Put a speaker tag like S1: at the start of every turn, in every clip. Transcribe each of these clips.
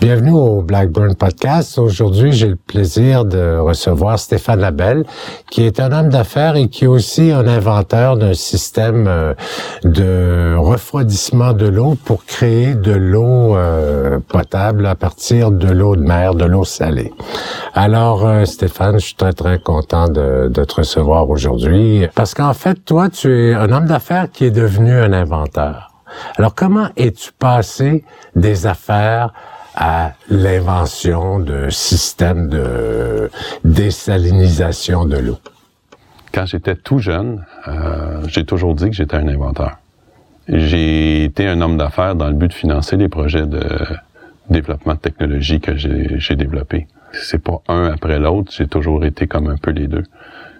S1: Bienvenue au Blackburn Podcast. Aujourd'hui, j'ai le plaisir de recevoir Stéphane Labelle, qui est un homme d'affaires et qui est aussi un inventeur d'un système euh, de refroidissement de l'eau pour créer de l'eau euh, potable à partir de l'eau de mer, de l'eau salée. Alors, euh, Stéphane, je suis très, très content de, de te recevoir aujourd'hui parce qu'en fait, toi, tu es un homme d'affaires qui est devenu un inventeur. Alors, comment es-tu passé des affaires à l'invention de systèmes de désalinisation de l'eau?
S2: Quand j'étais tout jeune, euh, j'ai toujours dit que j'étais un inventeur. J'ai été un homme d'affaires dans le but de financer les projets de développement de technologie que j'ai développés. C'est pas un après l'autre, j'ai toujours été comme un peu les deux.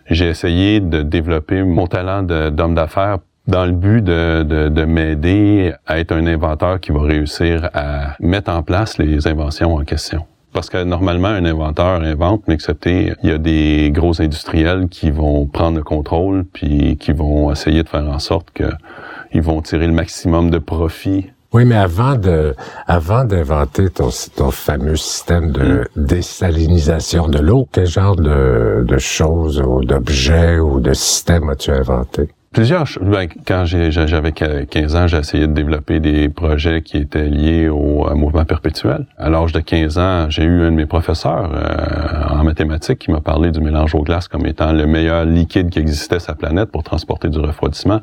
S2: J'ai essayé de développer mon talent d'homme d'affaires dans le but de, de, de m'aider à être un inventeur qui va réussir à mettre en place les inventions en question. Parce que normalement, un inventeur invente, mais excepté, il y a des gros industriels qui vont prendre le contrôle, puis qui vont essayer de faire en sorte que ils vont tirer le maximum de profit
S1: oui, mais avant de, avant d'inventer ton, ton fameux système de désalinisation de l'eau, quel genre de, de choses ou d'objets ou de systèmes as-tu inventé?
S2: Ben, quand j'avais 15 ans, j'ai essayé de développer des projets qui étaient liés au mouvement perpétuel. À l'âge de 15 ans, j'ai eu un de mes professeurs euh, en mathématiques qui m'a parlé du mélange aux glaces comme étant le meilleur liquide qui existait sur la planète pour transporter du refroidissement.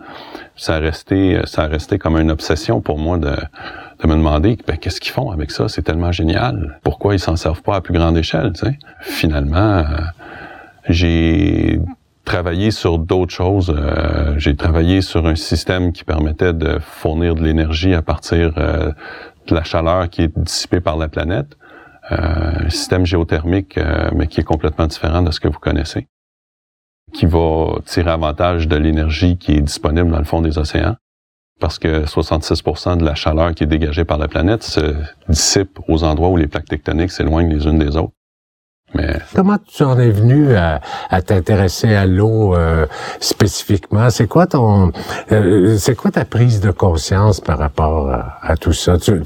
S2: Ça a resté, ça a resté comme une obsession pour moi de, de me demander ben, qu'est-ce qu'ils font avec ça? C'est tellement génial. Pourquoi ils s'en servent pas à plus grande échelle, tu sais? Finalement, euh, j'ai travaillé sur d'autres choses. Euh, j'ai travaillé sur un système qui permettait de fournir de l'énergie à partir euh, de la chaleur qui est dissipée par la planète. Euh, un système géothermique, mais qui est complètement différent de ce que vous connaissez, qui va tirer avantage de l'énergie qui est disponible dans le fond des océans, parce que 66% de la chaleur qui est dégagée par la planète se dissipe aux endroits où les plaques tectoniques s'éloignent les unes des autres.
S1: Comment tu en es venu à, t'intéresser à l'eau euh, spécifiquement? C'est quoi ton, euh, c'est quoi ta prise de conscience par rapport à, tout ça? Tu,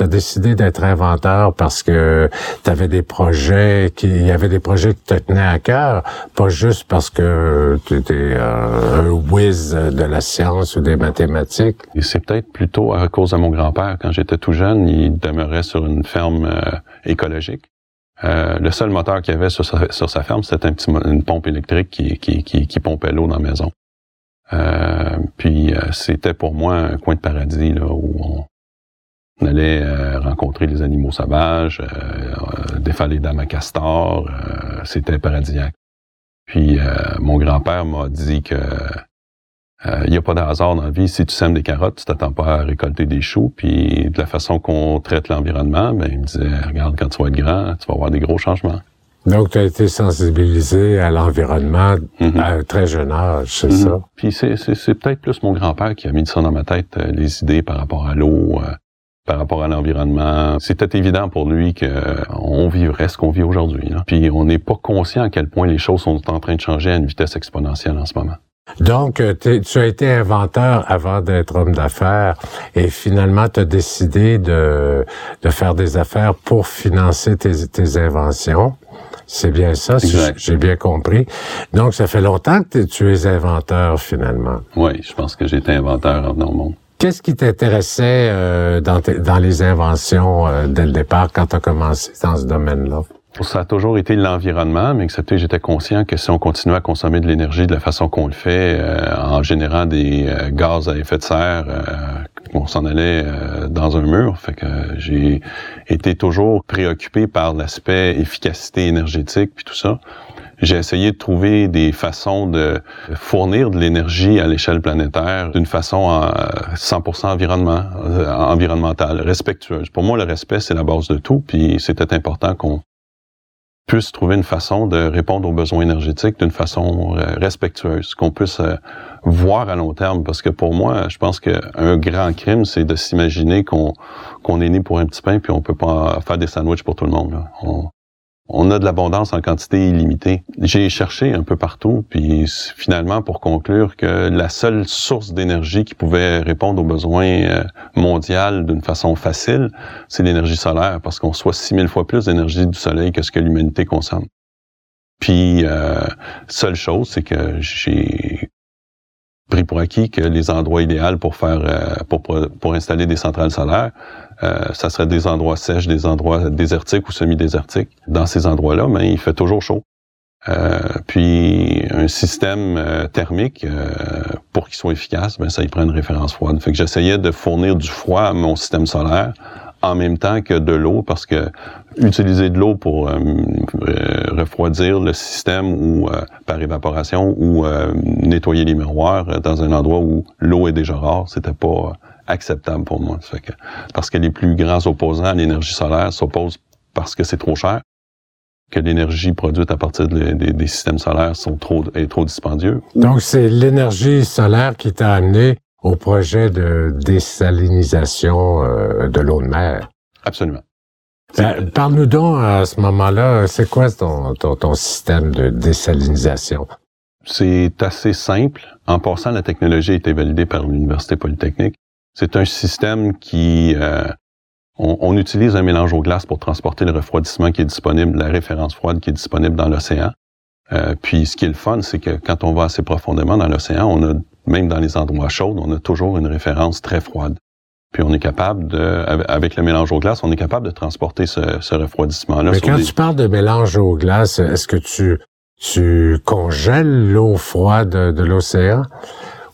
S1: as décidé d'être inventeur parce que tu avais des projets qui, il y avait des projets qui te tenaient à cœur, pas juste parce que tu étais euh, un whiz de la science ou des mathématiques.
S2: c'est peut-être plutôt à cause de mon grand-père. Quand j'étais tout jeune, il demeurait sur une ferme écologique. Euh, le seul moteur qu'il avait sur sa, ferme, c'était un petit, une pompe électrique qui, pompait l'eau dans la maison. Euh, puis euh, c'était pour moi un coin de paradis là, où on, allait rencontrer les animaux sauvages, défaler dames à castor, c'était paradisiaque. Puis mon grand-père m'a dit que il euh, n'y a pas de hasard dans la vie. Si tu sèmes des carottes, tu t'attends pas à récolter des choux. Puis de la façon qu'on traite l'environnement, ben il me disait, regarde, quand tu vas être grand, tu vas avoir des gros changements.
S1: Donc, tu as été sensibilisé à l'environnement mm-hmm. à un très jeune âge, c'est mm-hmm. ça?
S2: Puis c'est, c'est, peut-être plus mon grand-père qui a mis ça dans ma tête, euh, les idées par rapport à l'eau, euh, par rapport à l'environnement. C'était évident pour lui qu'on vivrait ce qu'on vit aujourd'hui. Puis on n'est pas conscient à quel point les choses sont en train de changer à une vitesse exponentielle en ce moment.
S1: Donc, euh, tu as été inventeur avant d'être homme d'affaires et finalement, tu as décidé de, de faire des affaires pour financer tes, tes inventions. C'est bien ça, j'ai bien compris. Donc, ça fait longtemps que tu es inventeur finalement.
S2: Oui, je pense que j'étais inventeur dans le monde.
S1: Qu'est-ce qui t'intéressait euh, dans, dans, les inventions euh, dès le départ quand tu as commencé dans ce domaine-là?
S2: Ça a toujours été l'environnement, mais excepté j'étais conscient que si on continuait à consommer de l'énergie de la façon qu'on le fait, euh, en générant des euh, gaz à effet de serre, euh, on s'en allait dans un mur. Fait que j'ai été toujours préoccupé par l'aspect efficacité énergétique puis tout ça. J'ai essayé de trouver des façons de fournir de l'énergie à l'échelle planétaire d'une façon 100% environnement, environnementale, respectueuse. Pour moi, le respect, c'est la base de tout, puis c'était important qu'on puisse trouver une façon de répondre aux besoins énergétiques d'une façon euh, respectueuse, qu'on puisse euh, voir à long terme. Parce que pour moi, je pense qu'un grand crime, c'est de s'imaginer qu'on est né pour un petit pain puis on peut pas faire des sandwichs pour tout le monde. On, on a de l'abondance en quantité illimitée. J'ai cherché un peu partout, puis finalement pour conclure que la seule source d'énergie qui pouvait répondre aux besoins euh, mondiaux d'une façon facile, c'est l'énergie solaire, parce qu'on soit 6000 fois plus d'énergie du soleil que ce que l'humanité consomme. Puis, euh, seule chose, c'est que j'ai pris pour acquis que les endroits idéaux pour faire euh, pour, installer des centrales solaires, euh, ça serait des endroits sèches, des endroits désertiques ou semi-désertiques. Dans ces endroits-là, mais ben, il fait toujours chaud. Euh, puis un système euh, thermique, pour qu'il soit efficace, ben ça y prend une référence froide. Fait que j'essayais de fournir du froid à mon système solaire en même temps que de l'eau, parce que utiliser de l'eau pour euh, euh, refroidir le système ou euh, par évaporation ou nettoyer les miroirs dans un endroit où l'eau est déjà rare, c'était pas acceptable pour moi. Parce que les plus grands opposants à l'énergie solaire s'opposent parce que c'est trop cher, que l'énergie produite à partir des systèmes solaires sont trop, est trop dispendieux.
S1: Donc c'est l'énergie solaire qui t'a amené au projet de désalinisation euh, de l'eau de mer.
S2: Absolument.
S1: Ben, parle-nous donc à ce moment-là, c'est quoi ton, ton, ton, système de désalinisation?
S2: C'est assez simple. En passant, la technologie a été validée par l'Université Polytechnique. C'est un système qui... Euh, on, on, utilise un mélange au glace pour transporter le refroidissement qui est disponible, la référence froide qui est disponible dans l'océan. Euh, puis ce qui est le fun, c'est que quand on va assez profondément dans l'océan, on a même dans les endroits chauds, on a toujours une référence très froide. Puis on est capable de, avec le mélange au glace, on est capable de transporter ce, ce refroidissement-là.
S1: Mais quand tu parles de mélange au glace, est-ce que tu, tu congèles l'eau froide de l'océan?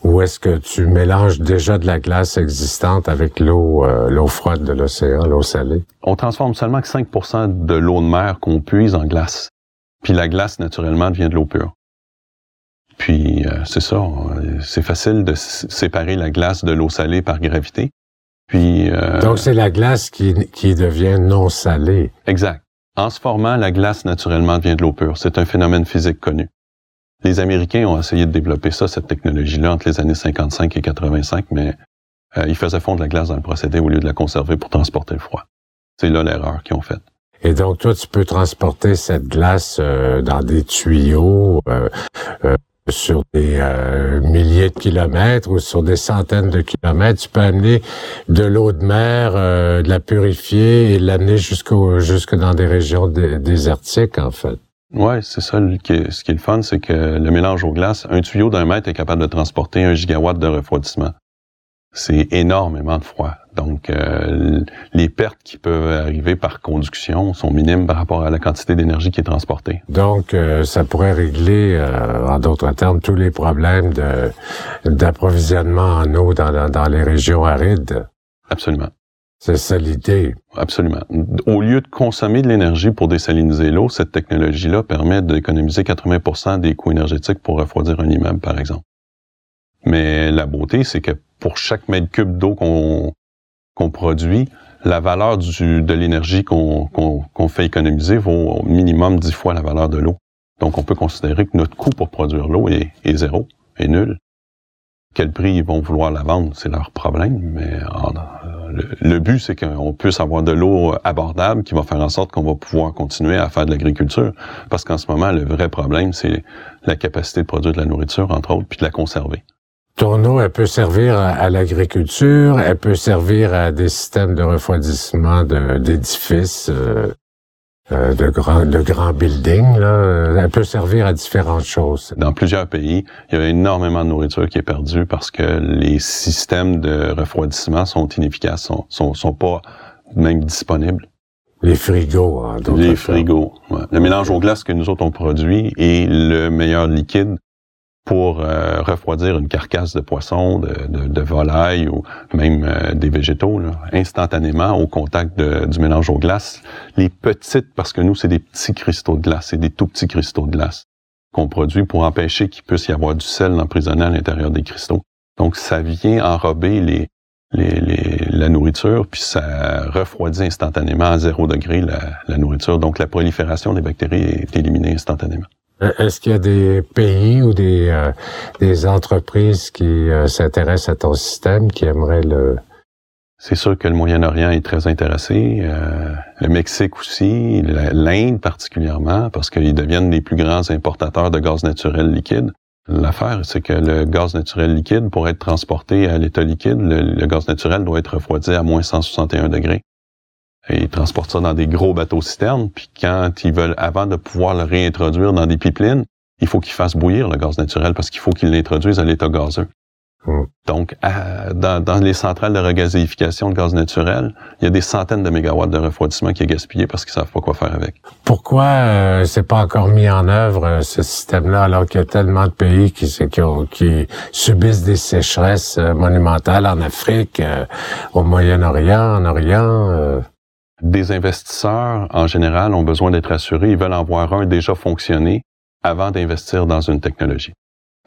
S1: Ou est-ce que tu mélanges déjà de la glace existante avec l'eau euh, l'eau froide de l'océan, l'eau salée?
S2: On transforme seulement que 5% de l'eau de mer qu'on puise en glace. Puis la glace, naturellement, devient de l'eau pure. Puis euh, c'est ça, c'est facile de séparer la glace de l'eau salée par gravité. Puis
S1: euh, donc c'est la glace qui, qui devient non salée.
S2: Exact. En se formant, la glace naturellement devient de l'eau pure. C'est un phénomène physique connu. Les Américains ont essayé de développer ça, cette technologie-là, entre les années 55 et 85, mais euh, ils faisaient fondre la glace dans le procédé au lieu de la conserver pour transporter le froid. C'est là l'erreur qu'ils ont faite.
S1: Et donc, toi, tu peux transporter cette glace dans des tuyaux, euh, sur des euh, milliers de kilomètres ou sur des centaines de kilomètres, tu peux amener de l'eau de mer, euh, de la purifier et l'amener jusque dans des régions désertiques en fait.
S2: Ouais, c'est ça. ce qui est le fun, c'est que le mélange aux glaces, un tuyau d'un mètre est capable de transporter un gigawatt de refroidissement. C'est énormément de froid. Donc, euh, les pertes qui peuvent arriver par conduction sont minimes par rapport à la quantité d'énergie qui est transportée.
S1: Donc, euh, ça pourrait régler, euh, en d'autres termes, tous les problèmes d'approvisionnement en eau dans, dans, les régions arides.
S2: Absolument.
S1: C'est ça l'idée.
S2: Absolument. Au lieu de consommer de l'énergie pour désaliniser l'eau, cette technologie-là permet d'économiser 80% des coûts énergétiques pour refroidir un immeuble, par exemple. Mais la beauté, c'est que pour chaque mètre cube d'eau qu'on produit, la valeur de l'énergie qu'on fait économiser vaut au minimum dix fois la valeur de l'eau. Donc, on peut considérer que notre coût pour produire l'eau est, zéro, est nul. Quel prix ils vont vouloir la vendre, c'est leur problème, mais le, but, c'est qu'on puisse avoir de l'eau abordable qui va faire en sorte qu'on va pouvoir continuer à faire de l'agriculture. Parce qu'en ce moment, le vrai problème, c'est la capacité de produire de la nourriture, entre autres, puis de la conserver.
S1: Ton eau, elle peut servir à, l'agriculture, elle peut servir à des systèmes de refroidissement d'édifices, euh, euh, de grands de grands buildings. Là. Elle peut servir à différentes choses.
S2: Dans plusieurs pays, il y a énormément de nourriture qui est perdue parce que les systèmes de refroidissement sont inefficaces, sont, sont, sont pas même disponibles.
S1: Les frigos, hein,
S2: Les frigos. Ouais. Le mélange aux glaces que nous autres on produit est le meilleur liquide pour euh, refroidir une carcasse de poisson, de, volaille ou même euh, des végétaux instantanément au contact de, du mélange aux glaces. Les petites, parce que nous, c'est des petits cristaux de glace, c'est des tout petits cristaux de glace qu'on produit pour empêcher qu'il puisse y avoir du sel emprisonné à l'intérieur des cristaux. Donc, ça vient enrober les, les, la nourriture, puis ça refroidit instantanément à zéro degré la, la nourriture. Donc, la prolifération des bactéries est éliminée instantanément.
S1: Euh, est-ce qu'il y a des pays ou des, euh, entreprises qui euh, s'intéressent à ton système, qui aimeraient le,
S2: C'est sûr que le Moyen-Orient est très intéressé, le Mexique aussi, l'Inde particulièrement, parce qu'ils deviennent les plus grands importateurs de gaz naturel liquide. L'affaire, c'est que le gaz naturel liquide, pour être transporté à l'état liquide, le, gaz naturel doit être refroidi à moins 161 degrés. Et ils transportent ça dans des gros bateaux citernes, puis quand ils veulent, avant de pouvoir le réintroduire dans des pipelines, il faut qu'ils fassent bouillir le gaz naturel parce qu'il faut qu'ils l'introduisent à l'état gazeux. Mm. Donc, dans, les centrales de regazéification de gaz naturel, il y a des centaines de mégawatts de refroidissement qui est gaspillé parce qu'ils savent pas quoi faire avec.
S1: Pourquoi euh, c'est pas encore mis en œuvre euh, ce système-là alors qu'il y a tellement de pays qui, qui, subissent des sécheresses euh, monumentales en Afrique, au Moyen-Orient, en Orient?
S2: Des investisseurs, en général, ont besoin d'être assurés. Ils veulent en voir un déjà fonctionner avant d'investir dans une technologie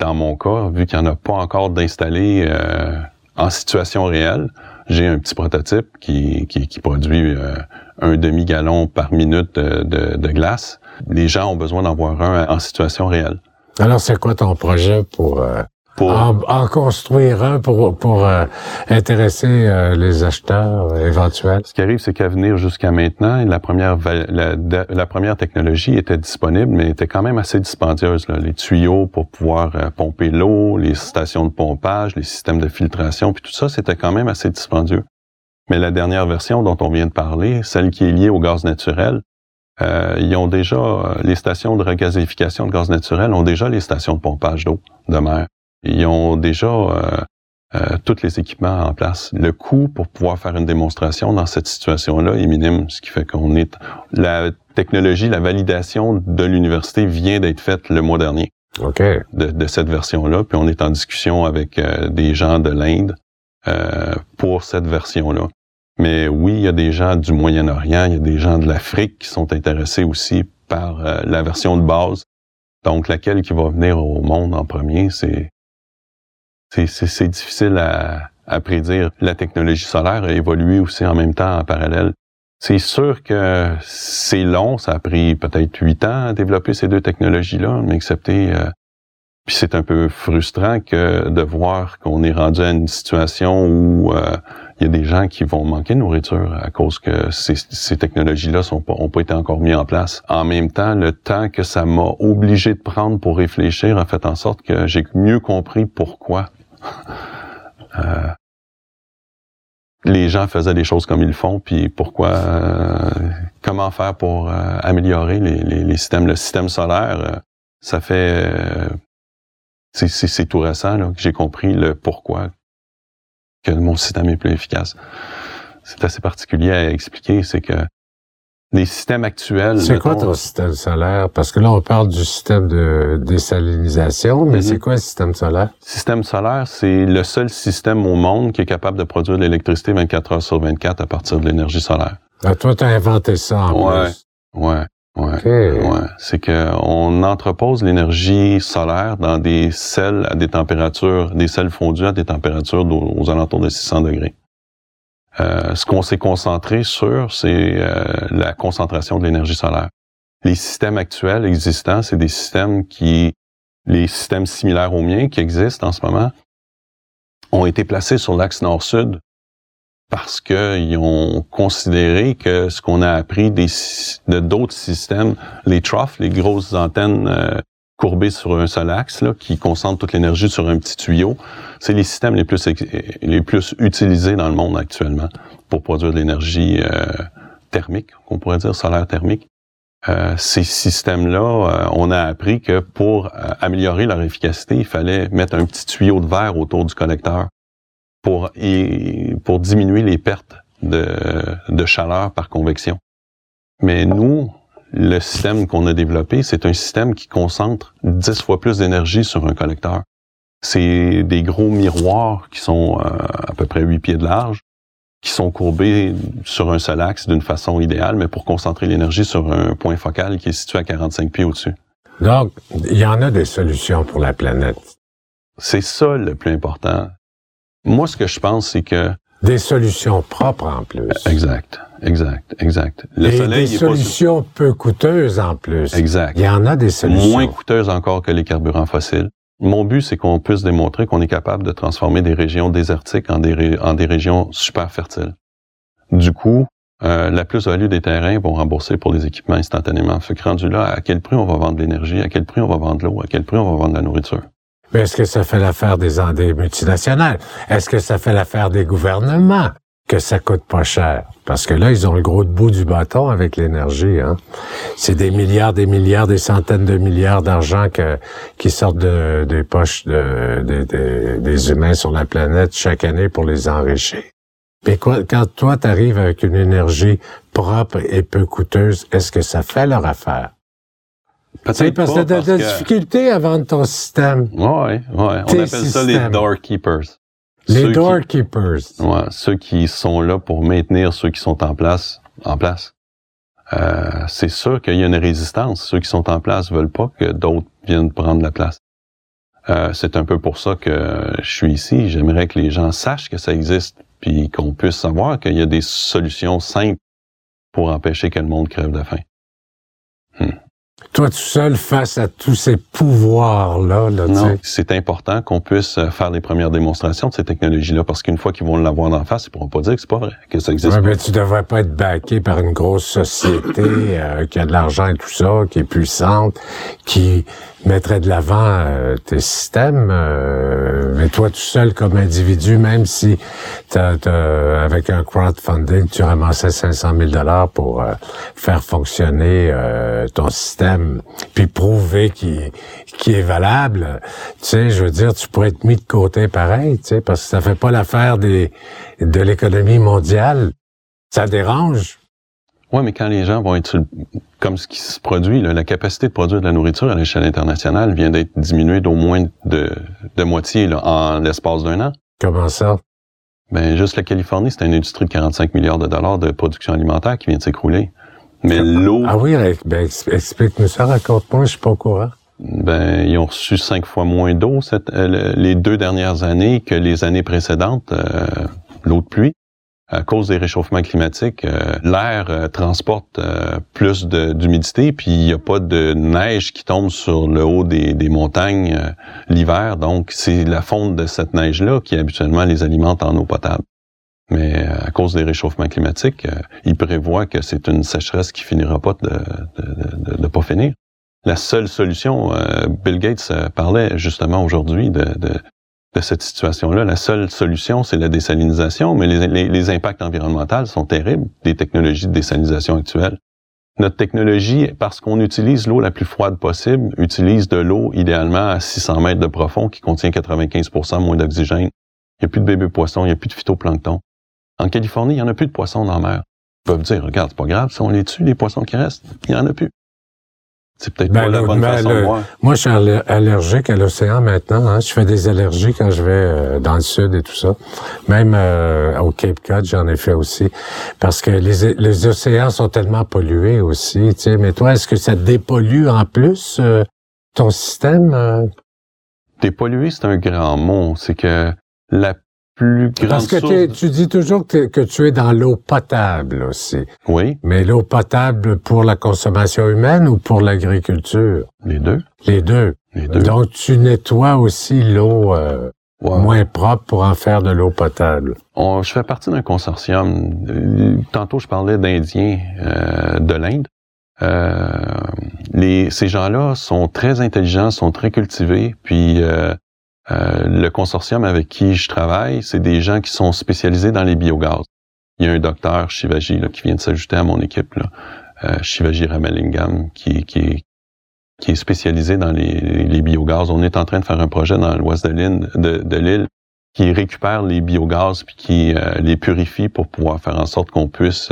S2: dans mon cas, vu qu'il n'y en a pas encore d'installé euh, en situation réelle, j'ai un petit prototype qui, produit euh, un demi-gallon par minute de, de, glace. Les gens ont besoin d'en voir un en situation réelle.
S1: Alors, c'est quoi ton projet pour euh, en, construire un pour, pour euh, intéresser euh, les acheteurs éventuels.
S2: Ce qui arrive, c'est qu'à venir jusqu'à maintenant, la première la, la, première technologie était disponible, mais était quand même assez dispendieuse. Là. Les tuyaux pour pouvoir euh, pomper l'eau, les stations de pompage, les systèmes de filtration, puis tout ça, c'était quand même assez dispendieux. Mais la dernière version dont on vient de parler, celle qui est liée au gaz naturel, euh, ils ont déjà les stations de regazéification de gaz naturel ont déjà les stations de pompage d'eau de mer. Ils ont déjà euh, euh, tous les équipements en place. Le coût pour pouvoir faire une démonstration dans cette situation-là est minime, ce qui fait qu'on est... La technologie, la validation de l'université vient d'être faite le mois dernier.
S1: OK.
S2: De, cette version-là. Puis on est en discussion avec euh, des gens de l'Inde pour cette version-là. Mais oui, il y a des gens du Moyen-Orient, il y a des gens de l'Afrique qui sont intéressés aussi par la version de base. Donc, laquelle qui va venir au monde en premier, c'est c'est difficile à, prédire. La technologie solaire a évolué aussi en même temps en parallèle. C'est sûr que c'est long, ça a pris peut-être huit ans à développer ces deux technologies-là, mais accepter. Euh, puis c'est un peu frustrant que de voir qu'on est rendu à une situation où euh, il y a des gens qui vont manquer de nourriture à cause que ces, technologies-là sont pas, pas été encore mis en place. En même temps, le temps que ça m'a obligé de prendre pour réfléchir a fait en sorte que j'ai mieux compris pourquoi euh, les gens faisaient des choses comme ils le font, puis pourquoi, euh, comment faire pour euh, améliorer les, systèmes. Le système solaire, ça fait, c'est tout récent que j'ai compris le pourquoi que mon système est plus efficace. C'est assez particulier à expliquer, c'est que les systèmes actuels.
S1: C'est quoi ton système solaire? Parce que là, on parle du système de désalinisation, mais c'est mhm. quoi le système solaire?
S2: Système solaire, c'est le seul système au monde qui est capable de produire de l'électricité 24 heures sur 24 à partir de l'énergie solaire.
S1: Ah, toi, tu as inventé ça en
S2: ouais, plus. Ouais. Ouais, ouais. C'est que on entrepose l'énergie solaire dans des selles à des températures, des selles fondues à des températures aux alentours de 600 degrés. Euh, ce qu'on s'est concentré sur, c'est euh, la concentration de l'énergie solaire. Les systèmes actuels existants, c'est des systèmes qui, les systèmes similaires aux miens qui existent en ce moment, ont été placés sur l'axe nord-sud parce qu'ils ont considéré que ce qu'on a appris des, de d'autres systèmes, les troughs, les grosses antennes euh, courbé sur un seul axe, qui concentre toute l'énergie sur un petit tuyau. C'est les systèmes les plus les utilisés dans le monde actuellement pour produire de l'énergie euh, thermique, qu'on pourrait dire solaire thermique. Euh, ces systèmes-là, euh, on a appris que pour améliorer leur efficacité, il fallait mettre un petit tuyau de verre autour du collecteur pour, diminuer les pertes de chaleur par convection. Mais nous, le système qu'on a développé, c'est un système qui concentre dix fois plus d'énergie sur un collecteur. C'est des gros miroirs qui sont euh, à peu près huit pieds de large, qui sont courbés sur un seul axe d'une façon idéale, mais pour concentrer l'énergie sur un point focal qui est situé à 45 pieds au-dessus.
S1: Donc, il y en a des solutions pour la planète.
S2: C'est ça le plus important. Moi, ce que je pense, c'est que...
S1: Des solutions propres en plus.
S2: Exact. Exact, exact.
S1: Le Et soleil des solutions pas... peu coûteuses en plus.
S2: Exact.
S1: Il y en a des solutions.
S2: Moins coûteuses encore que les carburants fossiles. Mon but, c'est qu'on puisse démontrer qu'on est capable de transformer des régions désertiques en des, en des régions super fertiles. Du coup, euh, la plus-value des terrains vont rembourser pour les équipements instantanément. Fait que rendu là, à quel prix on va vendre l'énergie, à quel prix on va vendre l'eau, à quel prix on va vendre la nourriture?
S1: Mais est-ce que ça fait l'affaire des, des multinationales? Est-ce que ça fait l'affaire des gouvernements? Que ça coûte pas cher? Parce que là, ils ont le gros bout du bâton avec l'énergie. Hein? C'est des milliards, des milliards, des centaines de milliards d'argent qui sortent de, des poches de, des humains sur la planète chaque année pour les enrichir. Mais quand toi, tu arrives avec une énergie propre et peu coûteuse, est-ce que ça fait leur affaire?
S2: Peut-être
S1: parce que tu as des difficultés à vendre ton système.
S2: Oui, ouais. On appelle ça les doorkeepers.
S1: Les doorkeepers.
S2: Ouais, ceux qui sont là pour maintenir ceux qui sont en place en place. Euh, c'est sûr qu'il y a une résistance. Ceux qui sont en place veulent pas que d'autres viennent prendre la place. Euh, c'est un peu pour ça que je suis ici. J'aimerais que les gens sachent que ça existe, puis qu'on puisse savoir qu'il y a des solutions simples pour empêcher que le monde crève de faim.
S1: Hmm. Toi tout seul face à tous ces pouvoirs-là, là,
S2: non, c'est important qu'on puisse euh, faire les premières démonstrations de ces technologies-là, parce qu'une fois qu'ils vont l'avoir en face, ils pourront pas dire que c'est pas vrai, que ça existe.
S1: Ouais, mais tu devrais pas être baqué par une grosse société euh, qui a de l'argent et tout ça, qui est puissante, qui mettrait de l'avant euh, tes systèmes, euh, mais toi tout seul comme individu, même si t'as, avec un crowdfunding, tu ramassais 500 000 dollars pour faire fonctionner ton système, puis prouver qu'il, est valable, tu sais, je veux dire, tu pourrais être mis de côté pareil, tu sais, parce que ça fait pas l'affaire des de l'économie mondiale. Ça dérange.
S2: Oui, mais quand les gens vont être comme ce qui se produit, la capacité de produire de la nourriture à l'échelle internationale vient d'être diminuée d'au moins de, de moitié là, en l'espace d'un an.
S1: Comment ça?
S2: Ben, juste la Californie, c'est une industrie de 45 milliards de dollars de production alimentaire qui vient de s'écrouler. Mais ah, l'eau...
S1: Ah oui, ben, explique-nous ça, raconte-moi, je suis pas au courant.
S2: Ben, ils ont reçu cinq fois moins d'eau euh, les deux dernières années que les années précédentes, euh, l'eau de pluie à cause des réchauffements climatiques, euh, l'air euh, transporte euh, plus d'humidité, puis il n'y a pas de neige qui tombe sur le haut des, des montagnes l'hiver. Donc, c'est la fonte de cette neige-là qui habituellement les alimente en eau potable. Mais à cause des réchauffements climatiques, il prévoit que c'est une sécheresse qui finira pas de, de, de, de pas finir. La seule solution, Bill Gates parlait justement aujourd'hui de, de cette situation-là. La seule solution, c'est la désalinisation, mais les, les, impacts environnementaux sont terribles des technologies de désalinisation actuelles. Notre technologie, parce qu'on utilise l'eau la plus froide possible, utilise de l'eau idéalement à 600 mètres de profond qui contient 95% moins d'oxygène. Il n'y a plus de bébés poissons, il n'y a plus de phytoplancton. En Californie, il n'y en a plus de poissons dans la mer. Ils peuvent dire, regarde, c'est pas grave, si on les tue, les poissons qui restent, il n'y en a plus. C'est peut-être ben, pas la bonne façon de voir.
S1: Moi, je suis allergique à l'océan maintenant. Hein. Je fais des allergies quand je vais euh, dans le sud et tout ça. Même euh, au Cape Cod, j'en ai fait aussi. Parce que les, les océans sont tellement pollués aussi. Tu sais. Mais toi, est-ce que ça dépollue en plus euh, ton système?
S2: Dépolluer, c'est un grand mot. C'est que la
S1: parce que tu dis toujours que, que, tu es dans l'eau potable aussi.
S2: Oui.
S1: Mais l'eau potable pour la consommation humaine ou pour l'agriculture?
S2: Les deux.
S1: Les deux. Les deux. Donc tu nettoies aussi l'eau euh, moins propre pour en faire de l'eau potable.
S2: On, je fais partie d'un consortium. Tantôt je parlais d'Indiens euh, de l'Inde. Euh, les, ces gens-là sont très intelligents, sont très cultivés, puis euh, euh, le consortium avec qui je travaille, c'est des gens qui sont spécialisés dans les biogaz. Il y a un docteur, Shivaji, qui vient de s'ajouter à mon équipe, euh, Shivaji Ramalingam, qui, est spécialisé dans les, les, biogaz. On est en train de faire un projet dans l'ouest de l'île, qui récupère les biogaz puis qui euh, les purifie pour pouvoir faire en sorte qu'on puisse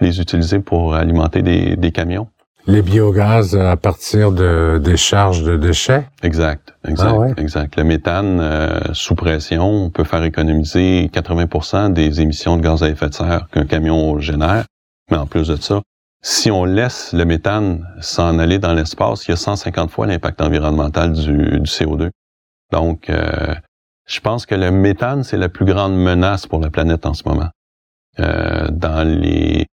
S2: les utiliser pour alimenter des camions.
S1: Les biogaz à partir de des charges de déchets?
S2: Exact, exact, ah exact. Le méthane euh, sous pression peut faire économiser 80% des émissions de gaz à effet de serre qu'un camion génère. Mais en plus de ça, si on laisse le méthane s'en aller dans l'espace, il y a 150 fois l'impact environnemental du, du, CO2. Donc, euh, je pense que le méthane, c'est la plus grande menace pour la planète en ce moment. Euh, dans les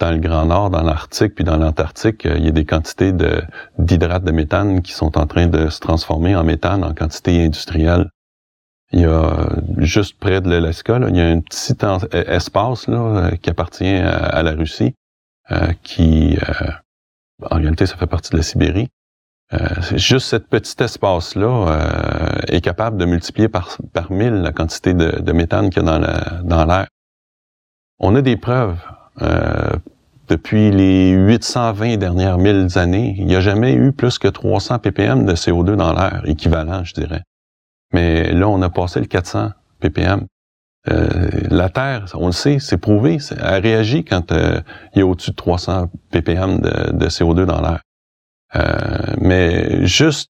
S2: dans le Grand Nord, dans l'Arctique, puis dans l'Antarctique, il y a des quantités d'hydrates de méthane qui sont en train de se transformer en méthane en quantité industrielle. Il y a juste près de l'Alaska, il y a un petit espace là, qui appartient à, la Russie, qui, en réalité, ça fait partie de la Sibérie, euh, juste cet petit espace-là euh, est capable de multiplier par, mille la quantité de méthane qu'il y a dans l'air. On a des preuves. Euh, depuis les 820 dernières mille années, il n'y a jamais eu plus que 300 ppm de CO2 dans l'air, équivalent, je dirais. Mais là, on a passé le 400 ppm. Euh, la Terre, on le sait, c'est prouvé, elle réagit quand euh, il y a au-dessus de 300 ppm de, de CO2 dans l'air. Euh, mais juste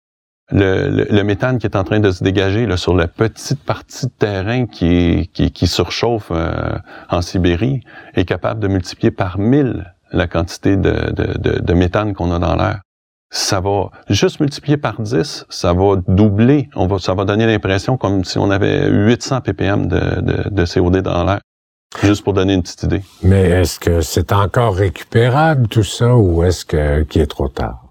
S2: le, méthane qui est en train de se dégager sur la petite partie de terrain qui, qui, qui surchauffe euh, en Sibérie est capable de multiplier par mille la quantité de, méthane qu'on a dans l'air. Ça va juste multiplier par 10, ça va doubler. On va, ça va donner l'impression comme si on avait 800 ppm de, de, CO2 dans l'air. Juste pour donner une petite idée.
S1: Mais est-ce que c'est encore récupérable tout ça ou est-ce que qu'il est trop tard?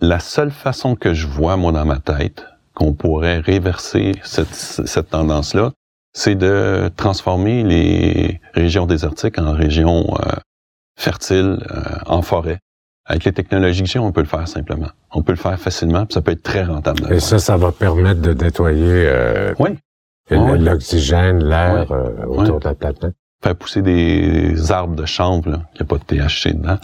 S2: La seule façon que je vois, moi, dans ma tête, qu'on pourrait réverser cette, cette tendance-là, c'est de transformer les régions désertiques en régions euh, fertiles, euh, en forêt. Avec les technologies que j'ai, on peut le faire simplement. On peut le faire facilement, puis ça peut être très rentable.
S1: Et ça, ça va permettre de nettoyer euh,
S2: oui.
S1: l'oxygène, l'air autour de la planète.
S2: Faire pousser des arbres de chanvre, il n'y a pas de THC dedans.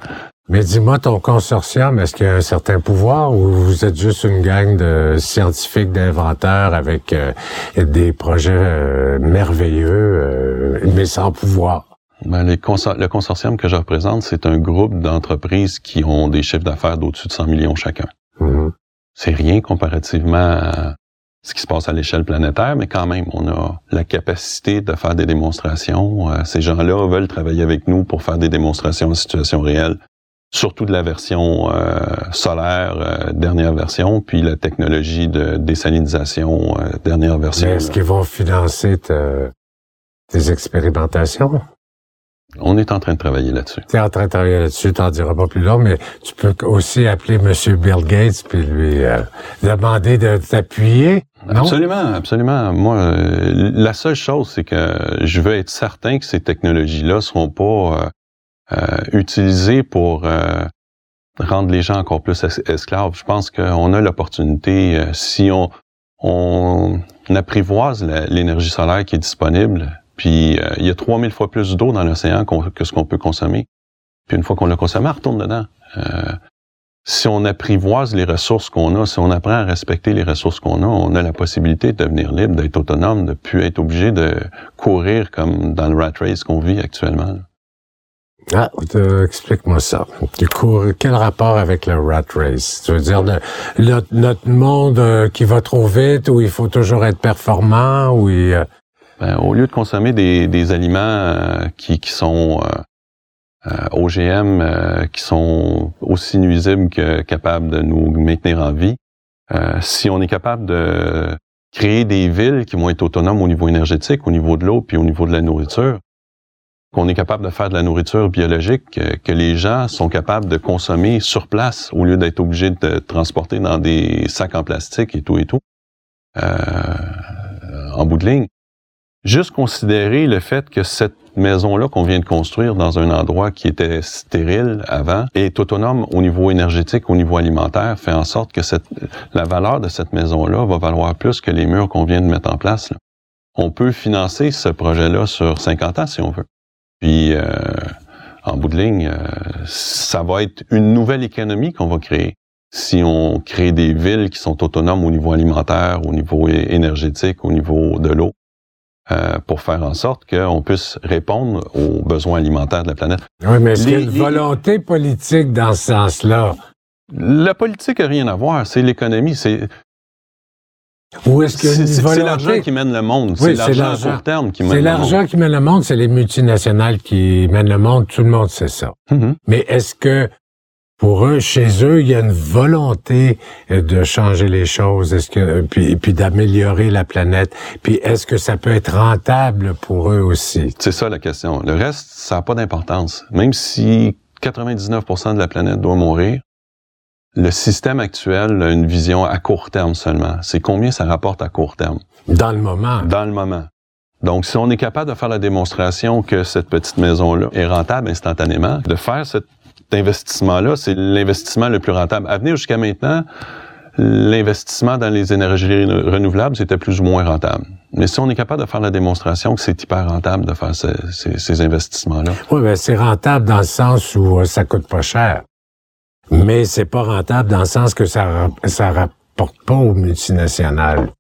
S1: Mais dis-moi, ton consortium, est-ce qu'il y a un certain pouvoir ou vous êtes juste une gang de scientifiques, d'inventeurs avec euh, des projets euh, merveilleux, euh, mais sans pouvoir?
S2: Ben, les le consortium que je représente, c'est un groupe d'entreprises qui ont des chiffres d'affaires d'au-dessus de 100 millions chacun. Mm-hmm. C'est rien comparativement à ce qui se passe à l'échelle planétaire, mais quand même, on a la capacité de faire des démonstrations. ces gens-là veulent travailler avec nous pour faire des démonstrations en situation réelle surtout de la version euh, solaire, euh, dernière version, puis la technologie de désalinisation, euh, dernière version.
S1: Est-ce qu'ils vont financer tes expérimentations?
S2: On est en train de travailler là-dessus.
S1: Tu es en train de travailler là-dessus, t'en diras pas plus long, mais tu peux aussi appeler M. Bill Gates puis lui demander de t'appuyer.
S2: Absolument, absolument. Moi, la seule chose, c'est que je veux être certain que ces technologies-là seront pas euh, utilisé pour euh, rendre les gens encore plus esclaves. Je pense qu'on a l'opportunité, euh, si on, on apprivoise l'énergie solaire qui est disponible, puis il y a 3000 fois plus d'eau dans l'océan que ce qu'on peut consommer. Puis une fois qu'on l'a consommé, on retourne dedans. Si on apprivoise les ressources qu'on a, si on apprend à respecter les ressources qu'on a, on a la possibilité de devenir libre, d'être autonome, de plus être obligé de courir comme dans le rat race qu'on vit actuellement.
S1: Ah, explique-moi ça. Du coup, quel rapport avec le rat race? Tu veux dire notre monde euh, qui va trop vite, où il faut toujours être performant, où il, euh,
S2: ben, au lieu de consommer des, des aliments euh, qui, qui sont OGM, qui sont aussi nuisibles que capables de nous maintenir en vie, si on est capable de créer des villes qui vont être autonomes au niveau énergétique, au niveau de l'eau, puis au niveau de la nourriture, qu'on est capable de faire de la nourriture biologique que, les gens sont capables de consommer sur place au lieu d'être obligés de transporter dans des sacs en plastique et tout et tout. Euh, en bout de ligne, juste considérer le fait que cette maison-là qu'on vient de construire dans un endroit qui était stérile avant est autonome au niveau énergétique, au niveau alimentaire, fait en sorte que la valeur de cette maison-là va valoir plus que les murs qu'on vient de mettre en place. On peut financer ce projet-là sur 50 ans si on veut. Puis, euh, en bout de ligne, euh, ça va être une nouvelle économie qu'on va créer. Si on crée des villes qui sont autonomes au niveau alimentaire, au niveau énergétique, au niveau de l'eau, euh, pour faire en sorte qu'on puisse répondre aux besoins alimentaires de la planète.
S1: Oui, mais est-ce qu'il y a une volonté politique dans ce sens-là?
S2: La politique n'a rien à voir. C'est l'économie. C'est
S1: ou est-ce que
S2: c'est l'argent qui mène le monde, c'est l'argent à court terme qui mène le
S1: monde. C'est l'argent qui mène le monde, c'est les multinationales qui mènent le monde, tout le monde sait ça. Mm-hmm. Mais est-ce que pour eux, chez eux, il y a une volonté euh, de changer les choses, est-ce que puis, puis d'améliorer la planète. Puis est-ce que ça peut être rentable pour eux aussi?
S2: C'est ça la question. Le reste, ça n'a pas d'importance. Même si 99% de la planète doit mourir, le système actuel a une vision à court terme seulement. C'est combien ça rapporte à court terme?
S1: Dans le moment.
S2: Dans le moment. Donc, si on est capable de faire la démonstration que cette petite maison-là est rentable instantanément, de faire cet investissement-là, c'est l'investissement le plus rentable. À venir jusqu'à maintenant, l'investissement dans les énergies renouvelables, c'était plus ou moins rentable. Mais si on est capable de faire la démonstration que c'est hyper rentable de faire ces, investissements-là.
S1: Oui, mais c'est rentable dans le sens où euh, ça coûte pas cher. Mais c'est pas rentable dans le sens que ça ça rapporte pas aux multinationales.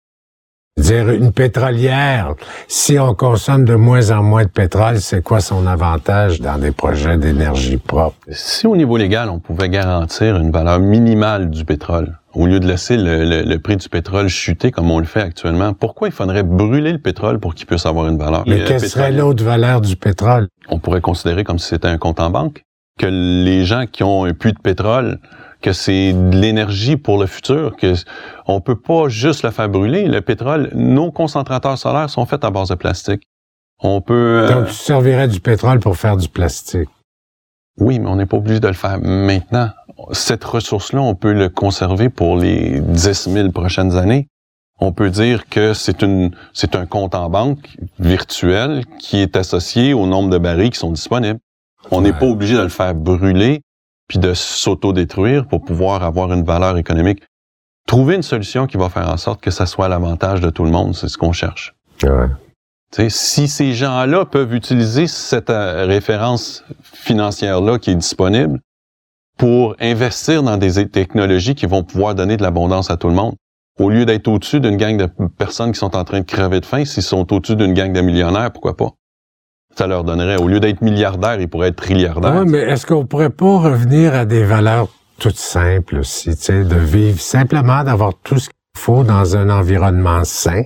S1: Dire une pétrolière, si on consomme de moins en moins de pétrole, c'est quoi son avantage dans des projets d'énergie propre?
S2: Si au niveau légal, on pouvait garantir une valeur minimale du pétrole, au lieu de laisser le, prix du pétrole chuter comme on le fait actuellement, pourquoi il faudrait brûler le pétrole pour qu'il puisse avoir une valeur?
S1: Mais quelle serait l'autre valeur du pétrole?
S2: On pourrait considérer comme si c'était un compte en banque que les gens qui ont un puits de pétrole, que c'est de l'énergie pour le futur, que on peut pas juste le faire brûler. Le pétrole, nos concentrateurs solaires sont faits à base de plastique. On peut.
S1: Euh, Donc, tu servirais du pétrole pour faire du plastique.
S2: Oui, mais on n'est pas obligé de le faire maintenant. Cette ressource-là, on peut le conserver pour les 10 000 prochaines années. On peut dire que c'est une, c'est un compte en banque virtuel qui est associé au nombre de barils qui sont disponibles. On n'est pas obligé de le faire brûler puis de s'auto-détruire pour pouvoir avoir une valeur économique. Trouver une solution qui va faire en sorte que ça soit l'avantage de tout le monde, c'est ce qu'on cherche.
S1: Ouais.
S2: si ces gens-là peuvent utiliser cette euh, référence financière-là qui est disponible pour investir dans des technologies qui vont pouvoir donner de l'abondance à tout le monde, au lieu d'être au-dessus d'une gang de personnes qui sont en train de crever de faim, s'ils sont au-dessus d'une gang de millionnaires, pourquoi pas? Ça leur donnerait, au lieu d'être milliardaire, ils pourraient être trilliardaires.
S1: Oui, mais est-ce qu'on pourrait pas revenir à des valeurs toutes simples aussi, tu sais, de vivre simplement, d'avoir tout ce qu'il faut dans un environnement sain,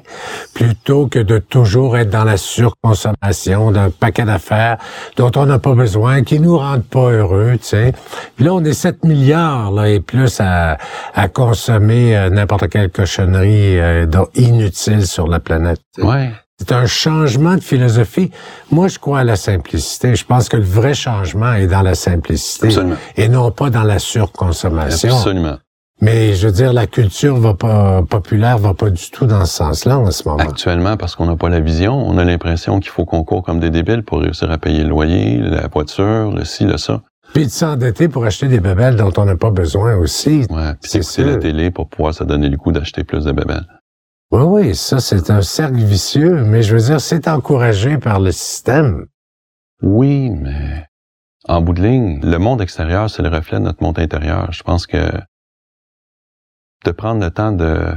S1: plutôt que de toujours être dans la surconsommation d'un paquet d'affaires dont on n'a pas besoin, qui nous rendent pas heureux, tu sais. Puis là, on est 7 milliards, là, et plus à, à consommer euh, n'importe quelle cochonnerie euh, inutile sur la planète.
S2: Ouais.
S1: C'est un changement de philosophie. Moi, je crois à la simplicité. Je pense que le vrai changement est dans la simplicité et non pas dans la surconsommation.
S2: Absolument.
S1: Mais je veux dire, la culture va pas, populaire va pas du tout dans ce sens-là en ce moment.
S2: Actuellement, parce qu'on n'a pas la vision, on a l'impression qu'il faut qu'on court comme des débiles pour réussir à payer le loyer, la voiture, le ci, le ça.
S1: Puis de s'endetter pour acheter des bébelles dont on n'a pas besoin aussi.
S2: Ouais, puis c'est la télé pour pouvoir se donner le coup d'acheter plus de bébelles.
S1: Oui, oui, ça, c'est un cercle vicieux, mais je veux dire, c'est encouragé par le système.
S2: Oui, mais en bout de ligne, le monde extérieur, c'est le reflet de notre monde intérieur. Je pense que de prendre le temps de,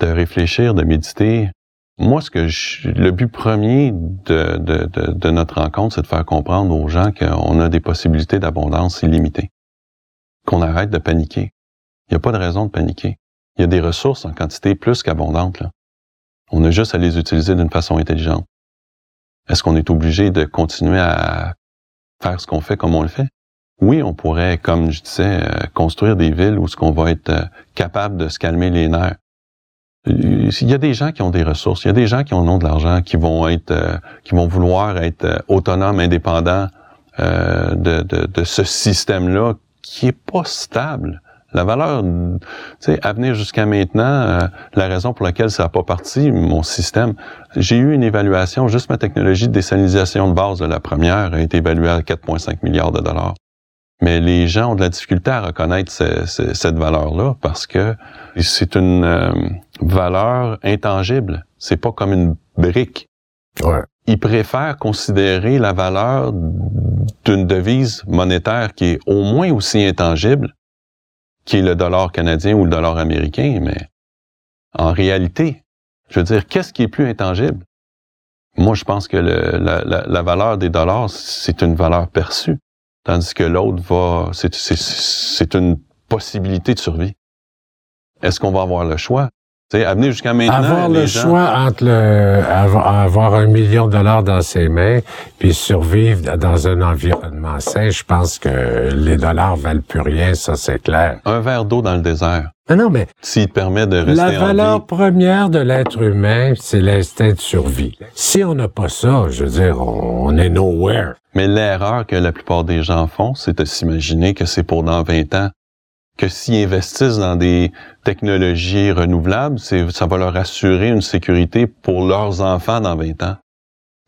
S2: de réfléchir, de méditer, moi, ce que je, le but premier de, de, notre rencontre, c'est de faire comprendre aux gens qu'on a des possibilités d'abondance illimitées. Qu'on arrête de paniquer. Il n'y a pas de raison de paniquer. Il y a des ressources en quantité plus qu'abondante. On a juste à les utiliser d'une façon intelligente. Est-ce qu'on est obligé de continuer à faire ce qu'on fait comme on le fait? Oui, on pourrait, comme je disais, euh, construire des villes où ce qu'on va être euh, capable de se calmer les nerfs. Il y a des gens qui ont des ressources, il y a des gens qui ont de l'argent, qui vont être, euh, qui vont vouloir être autonomes, indépendants de, de, de, ce système-là qui est pas stable. La valeur, tu sais, à venir jusqu'à maintenant, euh, la raison pour laquelle ça n'a pas parti, mon système, j'ai eu une évaluation, juste ma technologie de désalinisation de base de la première a été évaluée à 4,5 milliards de dollars. Mais les gens ont de la difficulté à reconnaître cette valeur-là parce que c'est une euh, valeur intangible. C'est pas comme une brique.
S1: Ouais.
S2: Ils préfèrent considérer la valeur d'une devise monétaire qui est au moins aussi intangible qui est le dollar canadien ou le dollar américain, mais en réalité, je veux dire, qu'est-ce qui est plus intangible? Moi, je pense que la, la, valeur des dollars, c'est une valeur perçue, tandis que l'autre va, c'est une possibilité de survie. Est-ce qu'on va avoir le choix? Sais, à venir jusqu'à maintenant,
S1: Avoir le
S2: gens-
S1: choix entre le, avoir, un million de dollars dans ses mains puis survivre dans un environnement sain, je pense que les dollars valent plus rien, ça c'est clair.
S2: un verre d'eau dans le désert,
S1: Mais non, mais
S2: s'il te permet de rester
S1: la
S2: en
S1: valeur
S2: vie.
S1: première de l'être humain, c'est l'instinct de survie. Si on n'a pas ça, je veux dire, on, on est nowhere.
S2: Mais l'erreur que la plupart des gens font, c'est de s'imaginer que c'est pour dans 20 ans. Que s'ils investissent dans des technologies renouvelables, ça va leur assurer une sécurité pour leurs enfants dans 20 ans.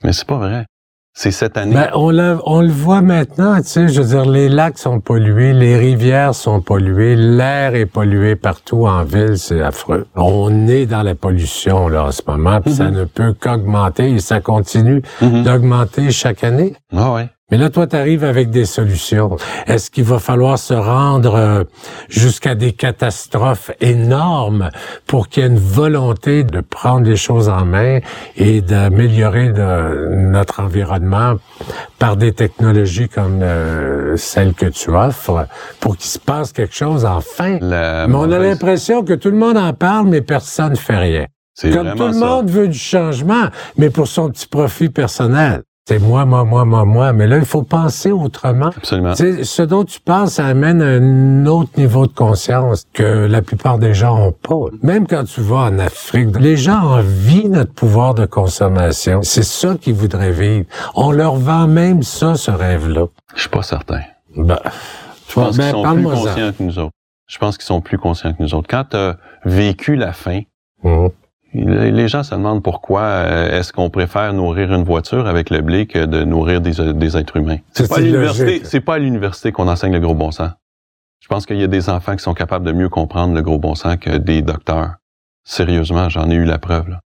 S2: Mais c'est pas vrai. C'est cette année.
S1: Ben, on, le, on le voit maintenant, tu sais, je veux dire, les lacs sont pollués, les rivières sont polluées, l'air est pollué partout en ville, c'est affreux. On est dans la pollution, là, en ce moment, puis ça ne peut qu'augmenter et ça continue
S2: Mhm.
S1: d'augmenter chaque année.
S2: Ah ouais.
S1: Mais là, toi, tu arrives avec des solutions. Est-ce qu'il va falloir se rendre euh, jusqu'à des catastrophes énormes pour qu'il y ait une volonté de prendre les choses en main et d'améliorer notre environnement par des technologies comme euh, celles que tu offres pour qu'il se passe quelque chose enfin?
S2: La
S1: Mais on a l'impression que tout le monde en parle, mais personne ne fait rien. Comme tout le
S2: ça.
S1: monde veut du changement, mais pour son petit profit personnel. C'est moi, moi, moi, moi, moi. Mais là, il faut penser autrement.
S2: Absolument.
S1: Ce dont tu penses, ça amène un autre niveau de conscience que la plupart des gens ont pas. Même quand tu vas en Afrique, les gens envient notre pouvoir de consommation. C'est ça qu'ils voudraient vivre. On leur vend même ça, ce rêve-là.
S2: Je suis pas certain.
S1: Ben,
S2: Je pense
S1: ben,
S2: qu'ils sont plus conscients que nous autres. Je pense qu'ils sont plus conscients que nous autres. Quand tu as vécu la faim,
S1: Hum.
S2: Les gens se demandent pourquoi euh, est-ce qu'on préfère nourrir une voiture avec le blé que de nourrir des, euh, des êtres humains? C'est pas à l'université,
S1: illogique.
S2: c'est pas à l'université qu'on enseigne le gros bon sens. Je pense qu'il y a des enfants qui sont capables de mieux comprendre le gros bon sens que des docteurs. Sérieusement, j'en ai eu la preuve. Là.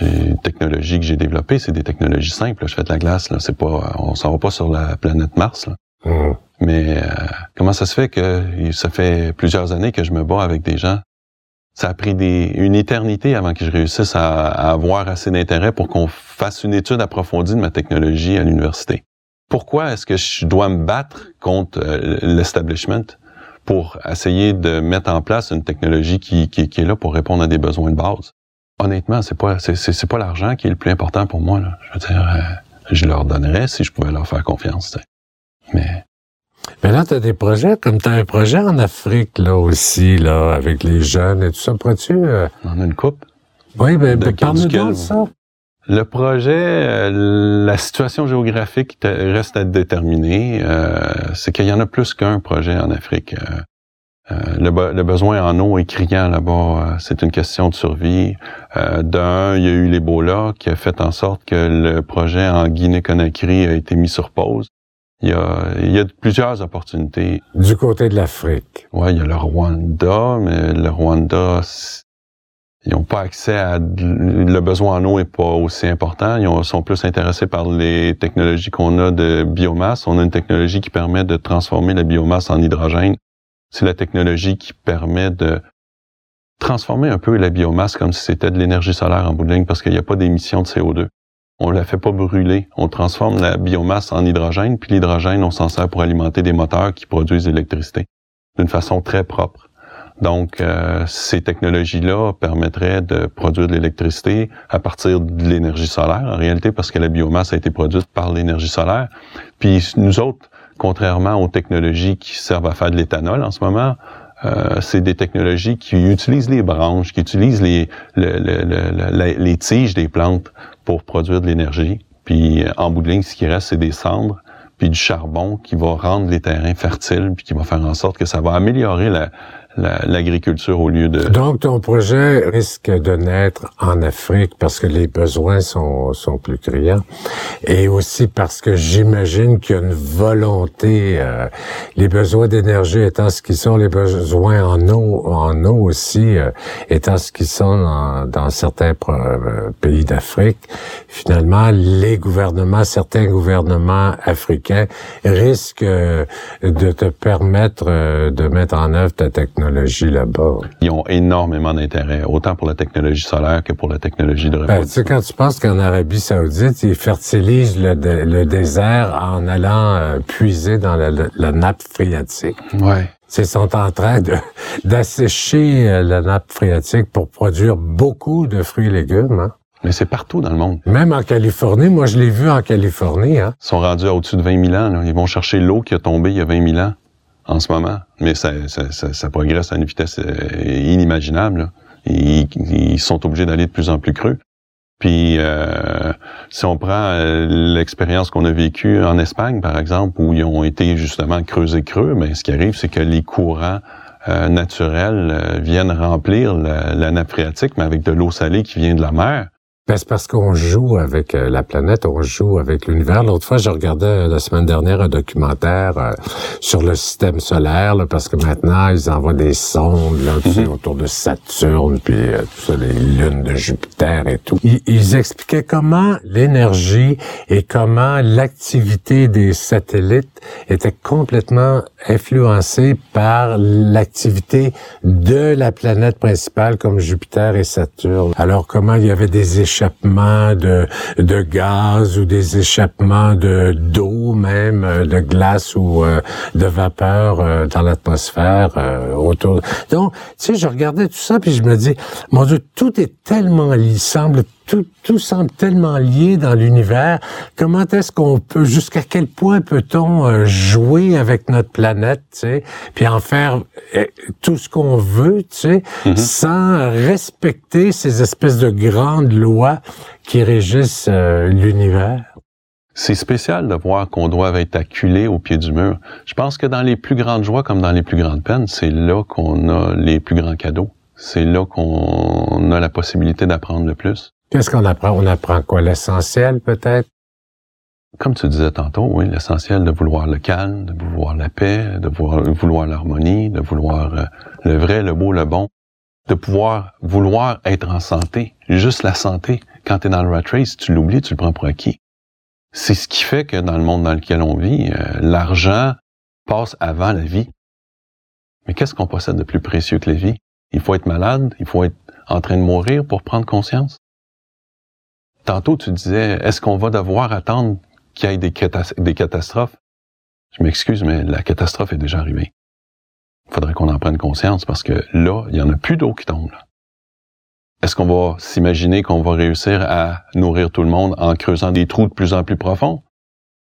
S2: Les technologies que j'ai développées, c'est des technologies simples. là. Je fais de la glace, là. C'est pas, on s'en va pas sur la planète Mars. Là.
S1: Hum.
S2: Mais euh, comment ça se fait que ça fait plusieurs années que je me bats avec des gens? Ça a pris des, une éternité avant que je réussisse à, avoir assez d'intérêt pour qu'on fasse une étude approfondie de ma technologie à l'université. Pourquoi est-ce que je dois me battre contre euh, l'establishment pour essayer de mettre en place une technologie qui, qui, qui est là pour répondre à des besoins de base? Honnêtement, c'est pas c'est, pas l'argent qui est le plus important pour moi. Là. Je veux dire, euh, je leur donnerais si je pouvais leur faire confiance. Mais
S1: Mais là, tu as des projets, comme tu as un projet en Afrique, là aussi, là, avec les jeunes et tout ça. Pourrais-tu... euh,
S2: on a une coupe.
S1: Oui, ben, ben, parle-nous de ça.
S2: Le projet, euh, la situation géographique te- reste à déterminer. Euh, c'est qu'il y en a plus qu'un projet en Afrique. Euh, le, be- le besoin en eau est criant là-bas. C'est une question de survie. D'un, il y a eu l'Ebola qui a fait en sorte que le projet en Guinée-Conakry a été mis sur pause. Il y a, il y a plusieurs opportunités.
S1: Du côté de l'Afrique.
S2: Ouais, il y a le Rwanda, mais le Rwanda, ils n'ont pas accès à le besoin en eau est pas aussi important. Ils ont- sont plus intéressés par les technologies qu'on a de biomasse. On a une technologie qui permet de transformer la biomasse en hydrogène. C'est la technologie qui permet de transformer un peu la biomasse comme si c'était de l'énergie solaire en bout de ligne parce qu'il n'y a pas d'émission de CO2. On la fait pas brûler. On transforme la biomasse en hydrogène, puis l'hydrogène, on s'en sert pour alimenter des moteurs qui produisent l'électricité d'une façon très propre. Donc, euh, ces technologies-là permettraient de produire de l'électricité à partir de l'énergie solaire, en réalité, parce que la biomasse a été produite par l'énergie solaire. Puis nous autres, contrairement aux technologies qui servent à faire de l'éthanol en ce moment, euh, c'est des technologies qui utilisent les branches, qui utilisent les, les tiges des plantes pour produire de l'énergie. Puis euh, en bout de ligne, ce qui reste, c'est des cendres, puis du charbon qui va rendre les terrains fertiles, puis qui va faire en sorte que ça va améliorer la- la- l'agriculture au lieu de...
S1: Donc, ton projet risque de naître en Afrique parce que les besoins sont, sont plus criants et aussi parce que j'imagine qu'il y a une volonté, euh, les besoins d'énergie étant ce qu'ils sont, les besoins en eau, en eau aussi euh, étant ce qu'ils sont dans, dans certains euh, pays d'Afrique, finalement, les gouvernements, certains gouvernements africains risquent euh, de te permettre euh, de mettre en œuvre ta technologie là-bas.
S2: Ils ont énormément d'intérêt, autant pour la technologie solaire que pour la technologie de
S1: Ben, tu sais, quand tu penses qu'en Arabie Saoudite, ils fertilisent le, dé- le désert en allant euh, puiser dans la, nappe phréatique.
S2: ouais.
S1: Ils sont en train de d'assécher euh, la nappe phréatique pour produire beaucoup de fruits et légumes. Hein?
S2: Mais c'est partout dans le monde.
S1: Même en Californie, moi je l'ai vu en Californie. Hein?
S2: Ils sont rendus à au-dessus de 20 000 ans. Là. Ils vont chercher l'eau qui a tombé il y a 20 000 ans en ce moment. Mais ça, ça, ça, progresse à une vitesse euh, inimaginable. Ils, ils, sont obligés d'aller de plus en plus creux. Puis, euh, si on prend euh, l'expérience qu'on a vécue en Espagne, par exemple, où ils ont été justement creusés creux, mais ce qui arrive, c'est que les courants euh, naturels viennent remplir la nappe phréatique, mais avec de l'eau salée qui vient de la mer.
S1: Ben, c'est parce qu'on joue avec euh, la planète, on joue avec l'univers. L'autre fois, je regardais euh, la semaine dernière un documentaire euh, sur le système solaire, parce que maintenant, ils envoient des sondes là, mhm. autour de Saturne, puis tout ça, les lunes de Jupiter et tout. Ils, ils expliquaient comment l'énergie et comment l'activité des satellites était complètement influencée par l'activité de la planète principale comme Jupiter et Saturne. Alors, comment il y avait des échanges échappements de, de gaz ou des échappements de d'eau même, euh, de glace ou euh, de vapeur euh, dans l'atmosphère autour. Donc, tu sais, je regardais tout ça puis je me dis, mon Dieu, tout est tellement lié, semble tout, tout semble tellement lié dans l'univers. Comment est-ce qu'on peut, jusqu'à quel point peut-on euh, jouer avec notre planète, tu sais, puis en faire eh, tout ce qu'on veut, tu sais, mm-hmm. sans respecter ces espèces de grandes lois qui régissent euh, l'univers?
S2: C'est spécial de voir qu'on doit être acculé au pied du mur. Je pense que dans les plus grandes joies comme dans les plus grandes peines, c'est là qu'on a les plus grands cadeaux. C'est là qu'on a la possibilité d'apprendre le plus.
S1: Qu'est-ce qu'on apprend? On apprend quoi? L'essentiel, peut-être?
S2: Comme tu disais tantôt, oui, l'essentiel de vouloir le calme, de vouloir la paix, de vouloir, l'harmonie, de vouloir euh, le vrai, le beau, le bon, de pouvoir vouloir être en santé, juste la santé. Quand tu es dans le rat race, tu l'oublies, tu le prends pour acquis. C'est ce qui fait que dans le monde dans lequel on vit, euh, l'argent passe avant la vie. Mais qu'est-ce qu'on possède de plus précieux que la vie? Il faut être malade, il faut être en train de mourir pour prendre conscience. Tantôt, tu disais, est-ce qu'on va devoir attendre qu'il y ait des, catastrophes? Je m'excuse, mais la catastrophe est déjà arrivée. Il faudrait qu'on en prenne conscience parce que là, il y en a plus d'eau qui tombe. Est-ce qu'on va s'imaginer qu'on va réussir à nourrir tout le monde en creusant des trous de plus en plus profonds?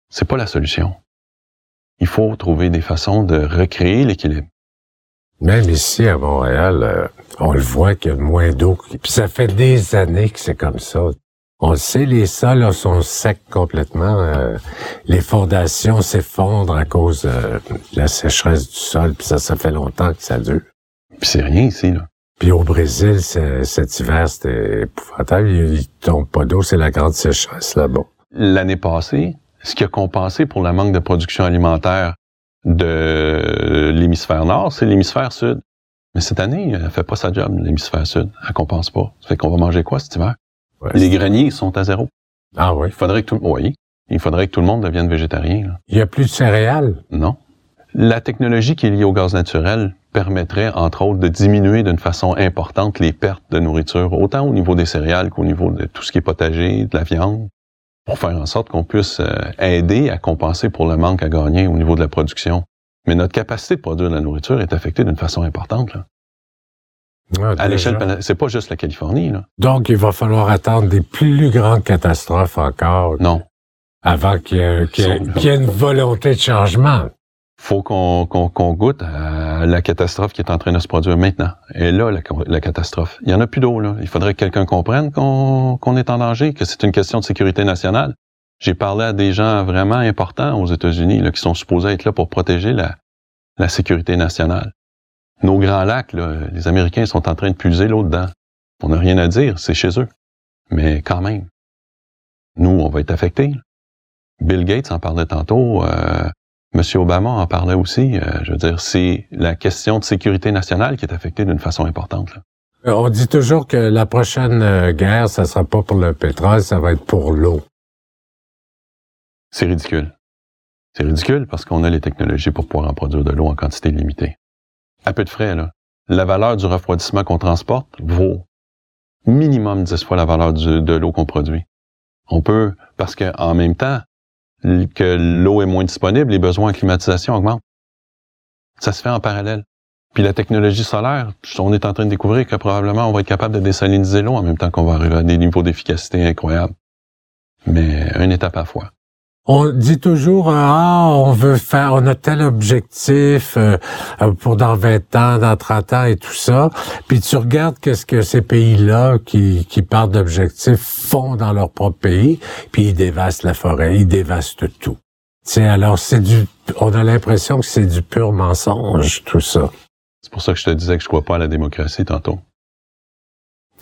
S2: C'est pas la solution. Il faut trouver des façons de recréer l'équilibre.
S1: Même ici à Montréal, euh, on le voit qu'il y a moins d'eau. Ça fait des années que c'est comme ça. On le sait, les sols sont secs complètement. Euh, les fondations s'effondrent à cause euh, de la sécheresse du sol, puis ça, ça fait longtemps que ça dure.
S2: Puis c'est rien ici, là.
S1: Puis au Brésil, cet hiver, c'était épouvantable. Il, il tombe pas d'eau, c'est la grande sécheresse là-bas.
S2: L'année passée, ce qui a compensé pour le manque de production alimentaire de l'hémisphère nord, c'est l'hémisphère sud. Mais cette année, elle fait pas sa job, l'hémisphère sud. Elle compense pas. Ça fait qu'on va manger quoi cet hiver? Les greniers sont à zéro.
S1: Ah oui.
S2: Il faudrait que tout, oui, il faudrait que tout le monde devienne végétarien.
S1: Il n'y a plus de céréales?
S2: Non. La technologie qui est liée au gaz naturel permettrait, entre autres, de diminuer d'une façon importante les pertes de nourriture, autant au niveau des céréales qu'au niveau de tout ce qui est potager, de la viande, pour faire en sorte qu'on puisse euh, aider à compenser pour le manque à gagner au niveau de la production. Mais notre capacité de produire de la nourriture est affectée d'une façon importante. Là à l'échelle, c'est pas juste la Californie. Là.
S1: Donc, il va falloir attendre des plus grandes catastrophes encore.
S2: Non.
S1: Avant qu'il y, ait une volonté de changement.
S2: Faut qu'on goûte à la catastrophe qui est en train de se produire maintenant. Et là, la, catastrophe. Il y en a plus d'eau. Là. Il faudrait que quelqu'un comprenne qu'on est en danger, que c'est une question de sécurité nationale. J'ai parlé à des gens vraiment importants aux États-Unis qui sont supposés être là pour protéger la, la sécurité nationale. Nos grands lacs, les Américains sont en train de puiser l'eau dedans. On n'a rien à dire, c'est chez eux. Mais quand même, nous, on va être affectés. Bill Gates en parlait tantôt. Euh, Monsieur Obama en parlait aussi. Euh, je veux dire, c'est la question de sécurité nationale qui est affectée d'une façon importante.
S1: Euh, on dit toujours que la prochaine euh, guerre, ça sera pas pour le pétrole, ça va être pour l'eau.
S2: C'est ridicule. C'est ridicule parce qu'on a les technologies pour pouvoir en produire de l'eau en quantité limitée à peu de frais, là, la valeur du refroidissement qu'on transporte vaut minimum 10 fois la valeur de l'eau qu'on produit. On peut, parce qu'en même temps que l'eau est moins disponible, les besoins en climatisation augmentent. Ça se fait en parallèle. Puis la technologie solaire, on est en train de découvrir que probablement on va être capable de désaliniser l'eau en même temps qu'on va arriver à des niveaux d'efficacité incroyables. Mais une étape à fois.
S1: On dit toujours ah on veut faire on a tel objectif euh, euh, pour dans 20 ans, dans 30 ans et tout ça. Puis tu regardes qu'est-ce que ces pays-là qui qui parlent d'objectifs font dans leur propre pays, puis ils dévastent la forêt, ils dévastent tout. C'est alors c'est du on a l'impression que c'est du pur mensonge tout ça.
S2: C'est pour ça que je te disais que je crois pas à la démocratie tantôt.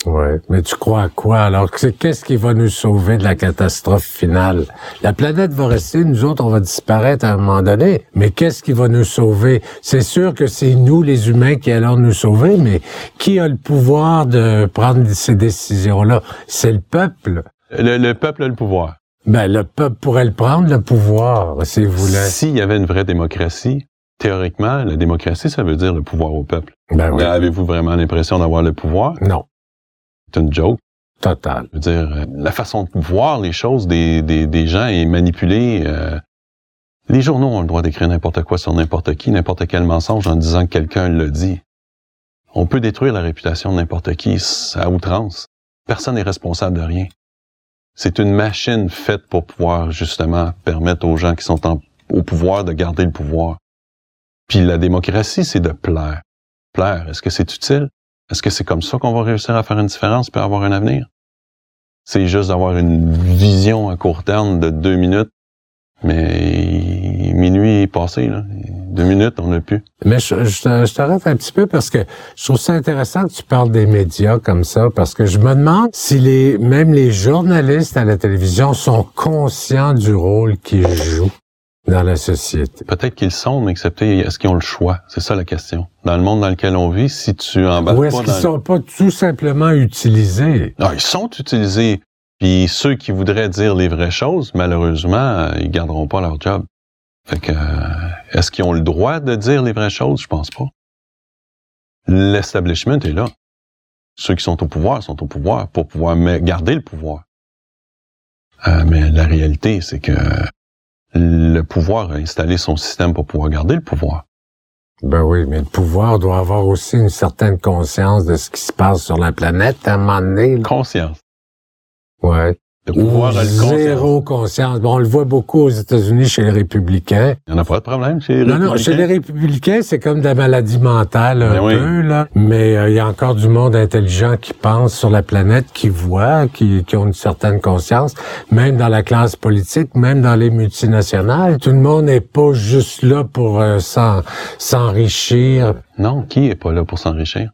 S1: Ouais, mais tu crois à quoi alors? Qu'est-ce qui va nous sauver de la catastrophe finale? La planète va rester, nous autres, on va disparaître à un moment donné. Mais qu'est-ce qui va nous sauver? C'est sûr que c'est nous, les humains, qui allons nous sauver, mais qui a le pouvoir de prendre ces décisions-là? C'est le peuple.
S2: Le, peuple a le pouvoir.
S1: Ben, le peuple pourrait le prendre, le pouvoir, s'il voulait.
S2: S'il y avait une vraie démocratie, théoriquement, la démocratie, ça veut dire le pouvoir au peuple.
S1: Ben oui.
S2: Avez-vous vraiment l'impression d'avoir le pouvoir?
S1: Non.
S2: C'est une joke.
S1: Total.
S2: Je veux dire, euh, la façon de voir les choses des, des, des gens est manipulée. Euh, les journaux ont le droit d'écrire n'importe quoi sur n'importe qui, n'importe quel mensonge en disant que quelqu'un l'a dit. On peut détruire la réputation de n'importe qui à outrance. Personne n'est responsable de rien. C'est une machine faite pour pouvoir justement permettre aux gens qui sont au pouvoir de garder le pouvoir. Puis la démocratie, c'est de plaire. Plaire, est-ce que c'est utile? Est-ce que c'est comme ça qu'on va réussir à faire une différence et avoir un avenir? C'est juste d'avoir une vision à court terme de deux minutes, mais minuit est passé, là. Deux minutes, on n'a plus.
S1: Mais je, je, t'arrête un petit peu parce que je trouve ça intéressant que tu parles des médias comme ça, parce que je me demande si les, même les journalistes à la télévision sont conscients du rôle qu'ils jouent dans la société.
S2: Peut-être qu'ils sont, mais est-ce qu'ils ont le choix? C'est ça la question. Dans le monde dans lequel on vit, si tu embarques
S1: Ou est-ce qu'ils sont pas tout simplement utilisés?
S2: Non, ils sont utilisés. Puis ceux qui voudraient dire les vraies choses, malheureusement, ils garderont pas leur job. Fait que, euh, est-ce qu'ils ont le droit de dire les vraies choses? Je pense pas. L'establishment est là. Ceux qui sont au pouvoir sont au pouvoir pour pouvoir garder le pouvoir. Euh, mais la réalité, c'est que le pouvoir a installé son système pour pouvoir garder le pouvoir.
S1: Ben oui, mais le pouvoir doit avoir aussi une certaine conscience de ce qui se passe sur la planète à un moment donné.
S2: Conscience.
S1: Ouais.
S2: Pouvoir le
S1: zéro conscience. Bon, on le voit beaucoup aux États-Unis chez les républicains.
S2: Il n'y en a pas de problème chez les
S1: non,
S2: républicains.
S1: Non, chez les républicains, c'est comme de la maladie mentale un
S2: Ben oui.
S1: peu, là. Mais euh, il y a encore du monde intelligent qui pense sur la planète, qui voit, qui, qui ont une certaine conscience, même dans la classe politique, même dans les multinationales. Tout le monde n'est pas juste là pour euh, s'en- s'enrichir.
S2: Non, qui est pas là pour s'enrichir?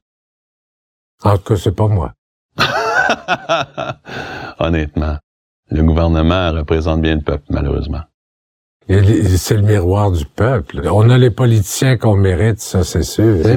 S1: En tout cas, c'est pas moi.
S2: Honnêtement, le gouvernement représente bien le peuple, malheureusement.
S1: C'est le miroir du peuple. On a les politiciens qu'on mérite, ça c'est sûr.
S2: C'est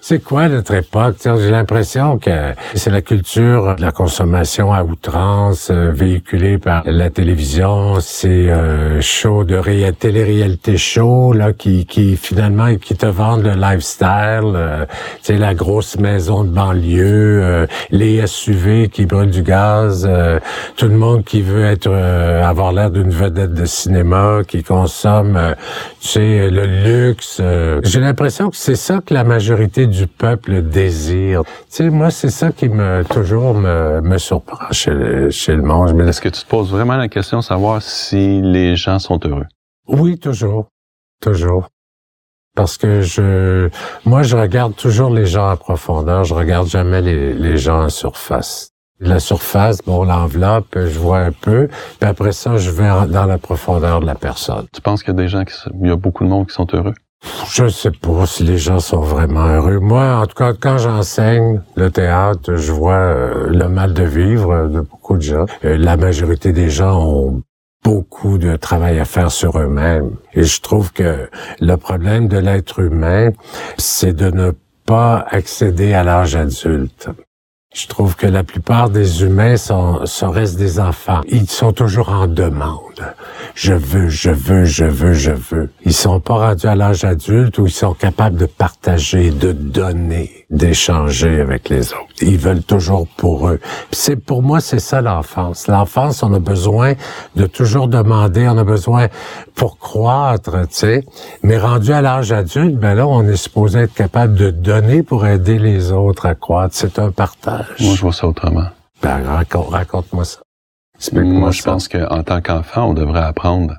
S1: c'est quoi notre époque? J'ai l'impression que c'est la culture de la consommation à outrance euh, véhiculée par la télévision, ces euh, shows de réa- télé-réalité show là qui, qui finalement qui te vendent le lifestyle, euh, tu la grosse maison de banlieue, euh, les SUV qui brûlent du gaz, euh, tout le monde qui veut être avoir l'air d'une vedette de cinéma, qui consomme, euh, tu sais, le luxe. euh. J'ai l'impression que c'est ça que la majorité du peuple désire. Tu sais, moi, c'est ça qui me toujours me, me surprend chez le, chez le monde. Me
S2: Est-ce que tu te poses vraiment la question de savoir si les gens sont heureux?
S1: Oui, toujours. Toujours. Parce que je, moi, je regarde toujours les gens en profondeur. Je regarde jamais les, les gens en surface. La surface, bon, l'enveloppe, je vois un peu. Puis après ça, je vais en- dans la profondeur de la personne.
S2: Tu penses qu'il y a des gens qui, il y a beaucoup de monde qui sont heureux?
S1: Je sais pas si les gens sont vraiment heureux. Moi, en tout cas, quand j'enseigne le théâtre, je vois euh, le mal de vivre de beaucoup de gens. Euh, la majorité des gens ont beaucoup de travail à faire sur eux-mêmes. Et je trouve que le problème de l'être humain, c'est de ne pas accéder à l'âge adulte. Je trouve que la plupart des humains sont, sont restent des enfants. Ils sont toujours en demande. Je veux, je veux, je veux, je veux. Ils sont pas rendus à l'âge adulte où ils sont capables de partager, de donner, d'échanger avec les autres. Ils veulent toujours pour eux. C'est pour moi c'est ça l'enfance. L'enfance, on a besoin de toujours demander, on a besoin pour croître, tu sais. Mais rendu à l'âge adulte, ben là, on est supposé être capable de donner pour aider les autres à croître. C'est un partage.
S2: Moi, je vois ça autrement.
S1: Ben, raconte, moi ça.
S2: Moi, je pense qu'en tant qu'enfant, on devrait apprendre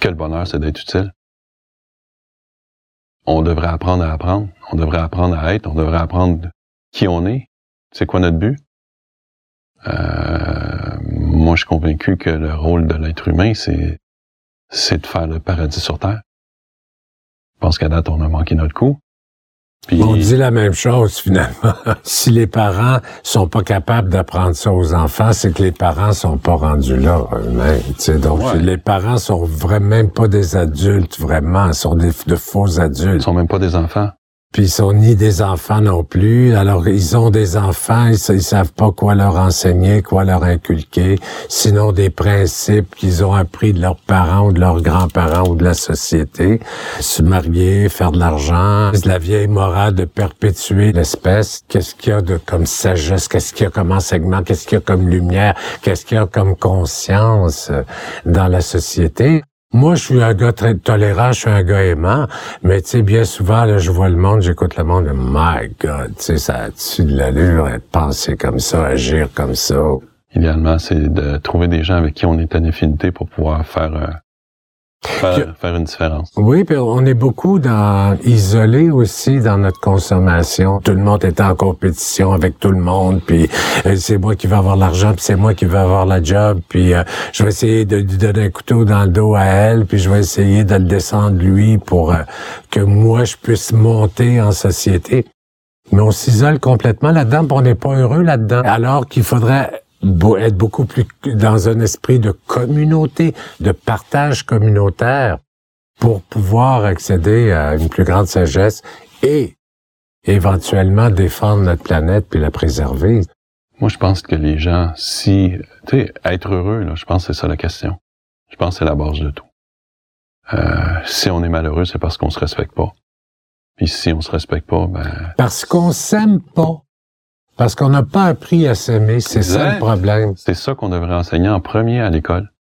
S2: que le bonheur, c'est d'être utile. On devrait apprendre à apprendre. On devrait apprendre à être. On devrait apprendre qui on est. C'est quoi notre but? Euh, moi, je suis convaincu que le rôle de l'être humain, c'est, c'est de faire le paradis sur Terre. Je pense qu'à date, on a manqué notre coup.
S1: On dit la même chose finalement. si les parents sont pas capables d'apprendre ça aux enfants, c'est que les parents sont pas rendus là eux-mêmes. Donc les parents sont vraiment même pas des adultes vraiment, ils sont des, de faux adultes. Ils
S2: sont même pas des enfants.
S1: Puis ils sont ni des enfants non plus. Alors ils ont des enfants, ils, savent pas quoi leur enseigner, quoi leur inculquer, sinon des principes qu'ils ont appris de leurs parents ou de leurs grands-parents ou de la société. Se marier, faire de l'argent, la vieille morale de perpétuer l'espèce. Qu'est-ce qu'il y a de comme sagesse, qu'est-ce qu'il y a comme enseignement, qu'est-ce qu'il y a comme lumière, qu'est-ce qu'il y a comme conscience dans la société? Moi, je suis un gars très tolérant, je suis un gars aimant, mais tu sais, bien souvent, là, je vois le monde, j'écoute le monde, my God, tu sais, ça a-tu de l'allure à penser comme ça, agir comme ça?
S2: Idéalement, c'est de trouver des gens avec qui on est en affinité pour pouvoir faire euh, Faire, une différence.
S1: Oui, puis on est beaucoup dans isolé aussi dans notre consommation. Tout le monde est en compétition avec tout le monde, puis euh, c'est moi qui vais avoir l'argent, puis c'est moi qui vais avoir la job, puis euh, je vais essayer de lui donner un couteau dans le dos à elle, puis je vais essayer de le descendre lui pour euh, que moi je puisse monter en société. Mais on s'isole complètement là-dedans, puis on n'est pas heureux là-dedans. Alors qu'il faudrait être beaucoup plus dans un esprit de communauté, de partage communautaire pour pouvoir accéder à une plus grande sagesse et éventuellement défendre notre planète puis la préserver.
S2: Moi, je pense que les gens, si, tu sais, être heureux, là, je pense que c'est ça la question. Je pense que c'est la base de tout. Euh, si on est malheureux, c'est parce qu'on se respecte pas. Puis si on se respecte pas, ben...
S1: Parce qu'on s'aime pas. Parce qu'on n'a pas appris à s'aimer, c'est ça le problème.
S2: C'est ça qu'on devrait enseigner en premier à l'école.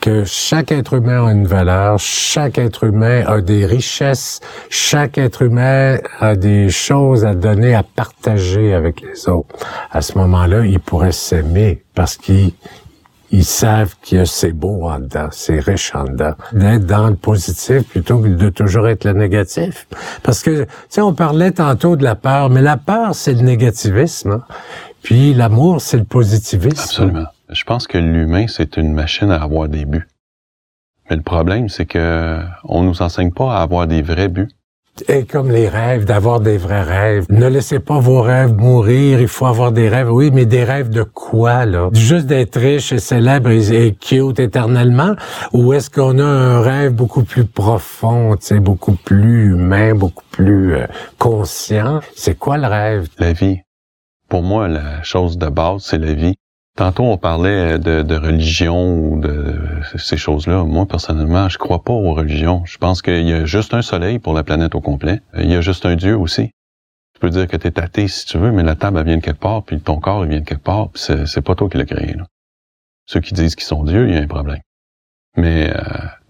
S1: Que chaque être humain a une valeur, chaque être humain a des richesses, chaque être humain a des choses à donner, à partager avec les autres. À ce moment-là, il pourrait s'aimer parce qu'il ils savent que c'est beau en dedans, c'est riche en dedans. D'être dans le positif plutôt que de toujours être le négatif. Parce que, tu sais, on parlait tantôt de la peur, mais la peur, c'est le négativisme. Hein. Puis l'amour, c'est le positivisme.
S2: Absolument. Je pense que l'humain, c'est une machine à avoir des buts. Mais le problème, c'est que on nous enseigne pas à avoir des vrais buts.
S1: Et comme les rêves, d'avoir des vrais rêves. Ne laissez pas vos rêves mourir, il faut avoir des rêves. Oui, mais des rêves de quoi, là? Juste d'être riche et célèbre et, cute éternellement? Ou est-ce qu'on a un rêve beaucoup plus profond, tu beaucoup plus humain, beaucoup plus euh, conscient? C'est quoi le rêve?
S2: La vie. Pour moi, la chose de base, c'est la vie. Tantôt, on parlait de, religion ou de ces choses-là. Moi, personnellement, je crois pas aux religions. Je pense qu'il y a juste un soleil pour la planète au complet. Il y a juste un Dieu aussi. Tu peux dire que tu es athée si tu veux, mais la table, elle vient de quelque part, puis ton corps, il vient de quelque part, puis c'est pas toi qui l'as créé. Ceux qui disent qu'ils sont Dieu, il y a un problème. Mais euh,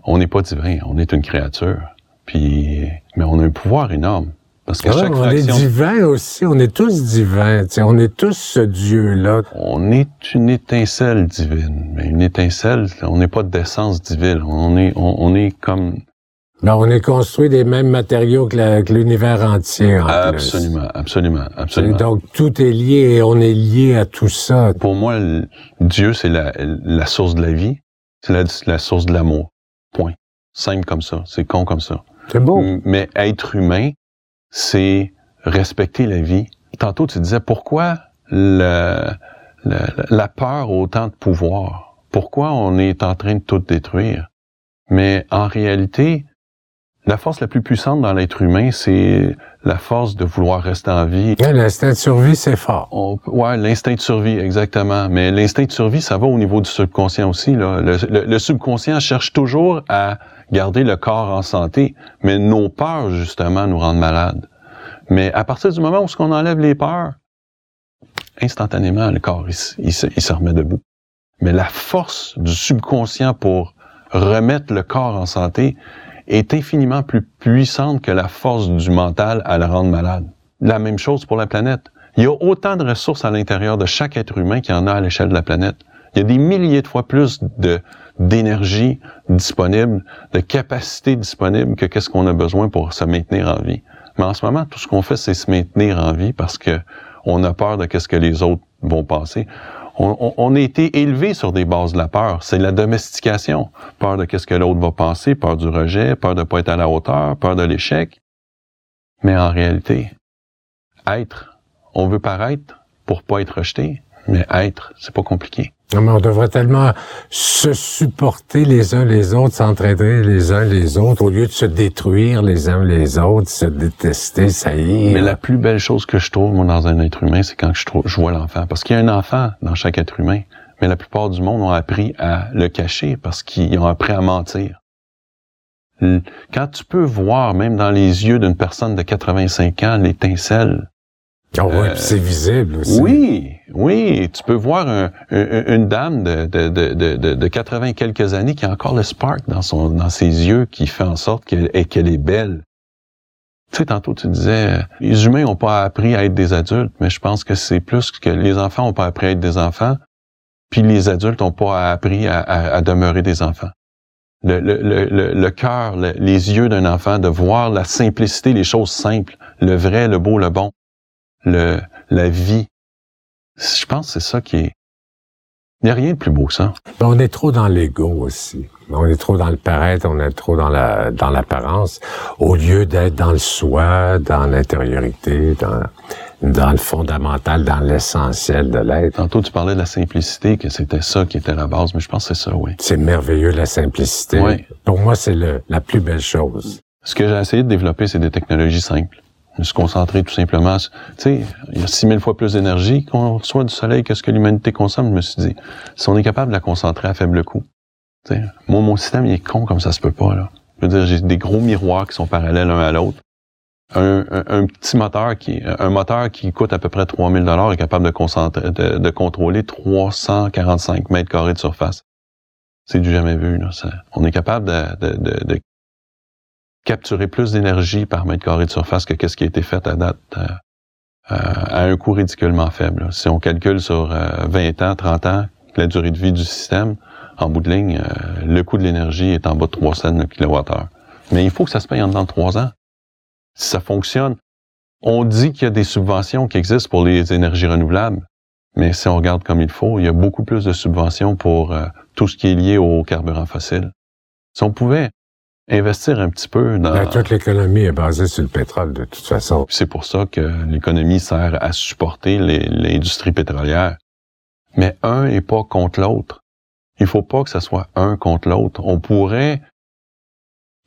S2: on n'est pas divin, on est une créature. Puis, mais on a un pouvoir énorme.
S1: Parce que chaque on est divin aussi, on est tous divins, on est tous ce Dieu-là.
S2: On est une étincelle divine, mais une étincelle, on n'est pas d'essence divine, on est, on, est comme...
S1: Ben, on est construit des mêmes matériaux que l'univers entier. En
S2: absolument, absolument, absolument.
S1: Donc tout est lié et on est lié à tout ça.
S2: Pour moi, Dieu, c'est la, la source de la vie, c'est la, la source de l'amour. Point. Simple comme ça, c'est con comme ça.
S1: C'est beau.
S2: Mais être humain, c'est respecter la vie. Tantôt, tu disais pourquoi le, la peur a autant de pouvoir? Pourquoi on est en train de tout détruire? Mais en réalité, la force la plus puissante dans l'être humain, c'est la force de vouloir rester en vie.
S1: l'instinct de survie, c'est fort.
S2: ouais, l'instinct de survie, exactement. Mais l'instinct de survie, ça va au niveau du subconscient aussi. Là. le, subconscient cherche toujours à garder le corps en santé, mais nos peurs, justement, nous rendent malades. Mais à partir du moment où on enlève les peurs, instantanément, le corps, il, se, remet debout. Mais la force du subconscient pour remettre le corps en santé est infiniment plus puissante que la force du mental à le rendre malade. La même chose pour la planète. Il y a autant de ressources à l'intérieur de chaque être humain qu'il y en a à l'échelle de la planète. Il y a des milliers de fois plus de d'énergie disponible, de capacité disponible que qu'est-ce qu'on a besoin pour se maintenir en vie. Mais en ce moment, tout ce qu'on fait, c'est se maintenir en vie parce que on a peur de qu'est-ce que les autres vont passer. On, on, a été élevé sur des bases de la peur. C'est la domestication. Peur de qu'est-ce que l'autre va penser, peur du rejet, peur de pas être à la hauteur, peur de l'échec. Mais en réalité, être, on veut paraître pour pas être rejeté, mais être, c'est pas compliqué.
S1: Mais on devrait tellement se supporter les uns les autres, s'entraider les uns les autres, au lieu de se détruire les uns les autres, se détester, ça y est.
S2: Mais la plus belle chose que je trouve, moi, dans un être humain, c'est quand je, trouve, je vois l'enfant. Parce qu'il y a un enfant dans chaque être humain. Mais la plupart du monde ont appris à le cacher parce qu'ils ont appris à mentir. Quand tu peux voir, même dans les yeux d'une personne de 85 ans, l'étincelle
S1: ah ouais, euh, c'est visible aussi.
S2: Oui, oui. Tu peux voir un, une dame de, de, de, de, 80 quelques années qui a encore le spark dans, son, dans ses yeux qui fait en sorte qu'elle est belle. Tu sais, tantôt tu disais, les humains n'ont pas appris à être des adultes, mais je pense que c'est plus que les enfants n'ont pas appris à être des enfants, puis les adultes n'ont pas appris à, à, demeurer des enfants. Le, le, le, le cœur, les yeux d'un enfant, de voir la simplicité, les choses simples, le vrai, le beau, le bon le, la vie. Je pense que c'est ça qui est... Il n'y a rien de plus beau que ça.
S1: Ben, on est trop dans l'ego aussi. On est trop dans le paraître, on est trop dans la dans l'apparence, au lieu d'être dans le soi, dans l'intériorité, dans dans le fondamental, dans l'essentiel de l'être.
S2: Tantôt, tu parlais de la simplicité, que c'était ça qui était la base, mais je pense que c'est ça, oui.
S1: C'est merveilleux, la simplicité. Oui. Pour moi, c'est la plus belle chose.
S2: Ce que j'ai essayé de développer, c'est des technologies simples se concentrer tout simplement. Tu sais, il y a 6000 fois plus d'énergie qu'on reçoit du soleil que ce que l'humanité consomme. Je me suis dit, si on est capable de la concentrer à faible coût. Tu sais, moi, mon système, il est con comme ça se peut pas, là. Je veux dire, j'ai des gros miroirs qui sont parallèles l'un à l'autre. Un, petit moteur qui, un moteur qui coûte à peu près 3000 dollars est capable de concentrer, de, de, contrôler 345 mètres carrés de surface. C'est du jamais vu, là. on est capable de, de, de capturer plus d'énergie par mètre carré de surface que qu'est-ce qui a été fait à date euh, euh, à un coût ridiculement faible. Si on calcule sur 20 euh, ans, 30 ans, la durée de vie du système, en bout de ligne, le coût de l'énergie est en bas de 3 cents le kilowattheure. Mais il faut que ça se paye en dedans de 3 ans. Si ça fonctionne, on dit qu'il y a des subventions qui existent pour les énergies renouvelables, mais si on regarde comme il faut, il y a beaucoup plus de subventions pour tout ce qui est lié au carburant fossile. Si on pouvait investir un petit peu dans...
S1: Ben, toute l'économie est basée sur le pétrole, de toute façon.
S2: C'est pour ça que l'économie sert à supporter l'industrie pétrolière. Mais un n'est pas contre l'autre. Il faut pas que ça soit un contre l'autre. On pourrait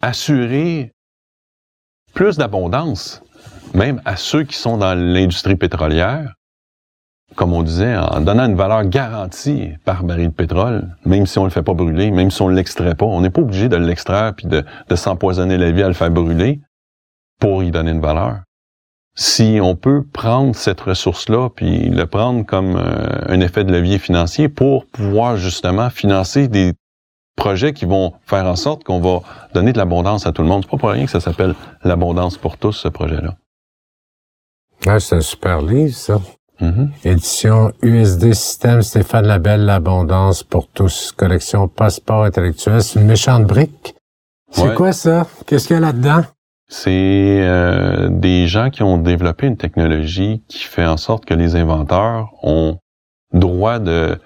S2: assurer plus d'abondance, même à ceux qui sont dans l'industrie pétrolière, comme on disait, en donnant une valeur garantie par baril de pétrole, même si on le fait pas brûler, même si on l'extrait pas. On n'est pas obligé de l'extraire puis de, s'empoisonner la vie à le faire brûler pour y donner une valeur. Si on peut prendre cette ressource-là puis le prendre comme euh, un effet de levier financier pour pouvoir justement financer des projets qui vont faire en sorte qu'on va donner de l'abondance à tout le monde. C'est pas pour rien que ça s'appelle l'abondance pour tous, ce projet-là.
S1: Ah, c'est un super livre, ça.
S2: Mm-hmm.
S1: Édition USD Système Stéphane Labelle, l'abondance pour tous. Collection Passeport intellectuel. C'est une méchante brique. C'est quoi ça? Qu'est-ce qu'il y a là-dedans?
S2: C'est euh, des gens qui ont développé une technologie qui fait en sorte que les inventeurs ont droit de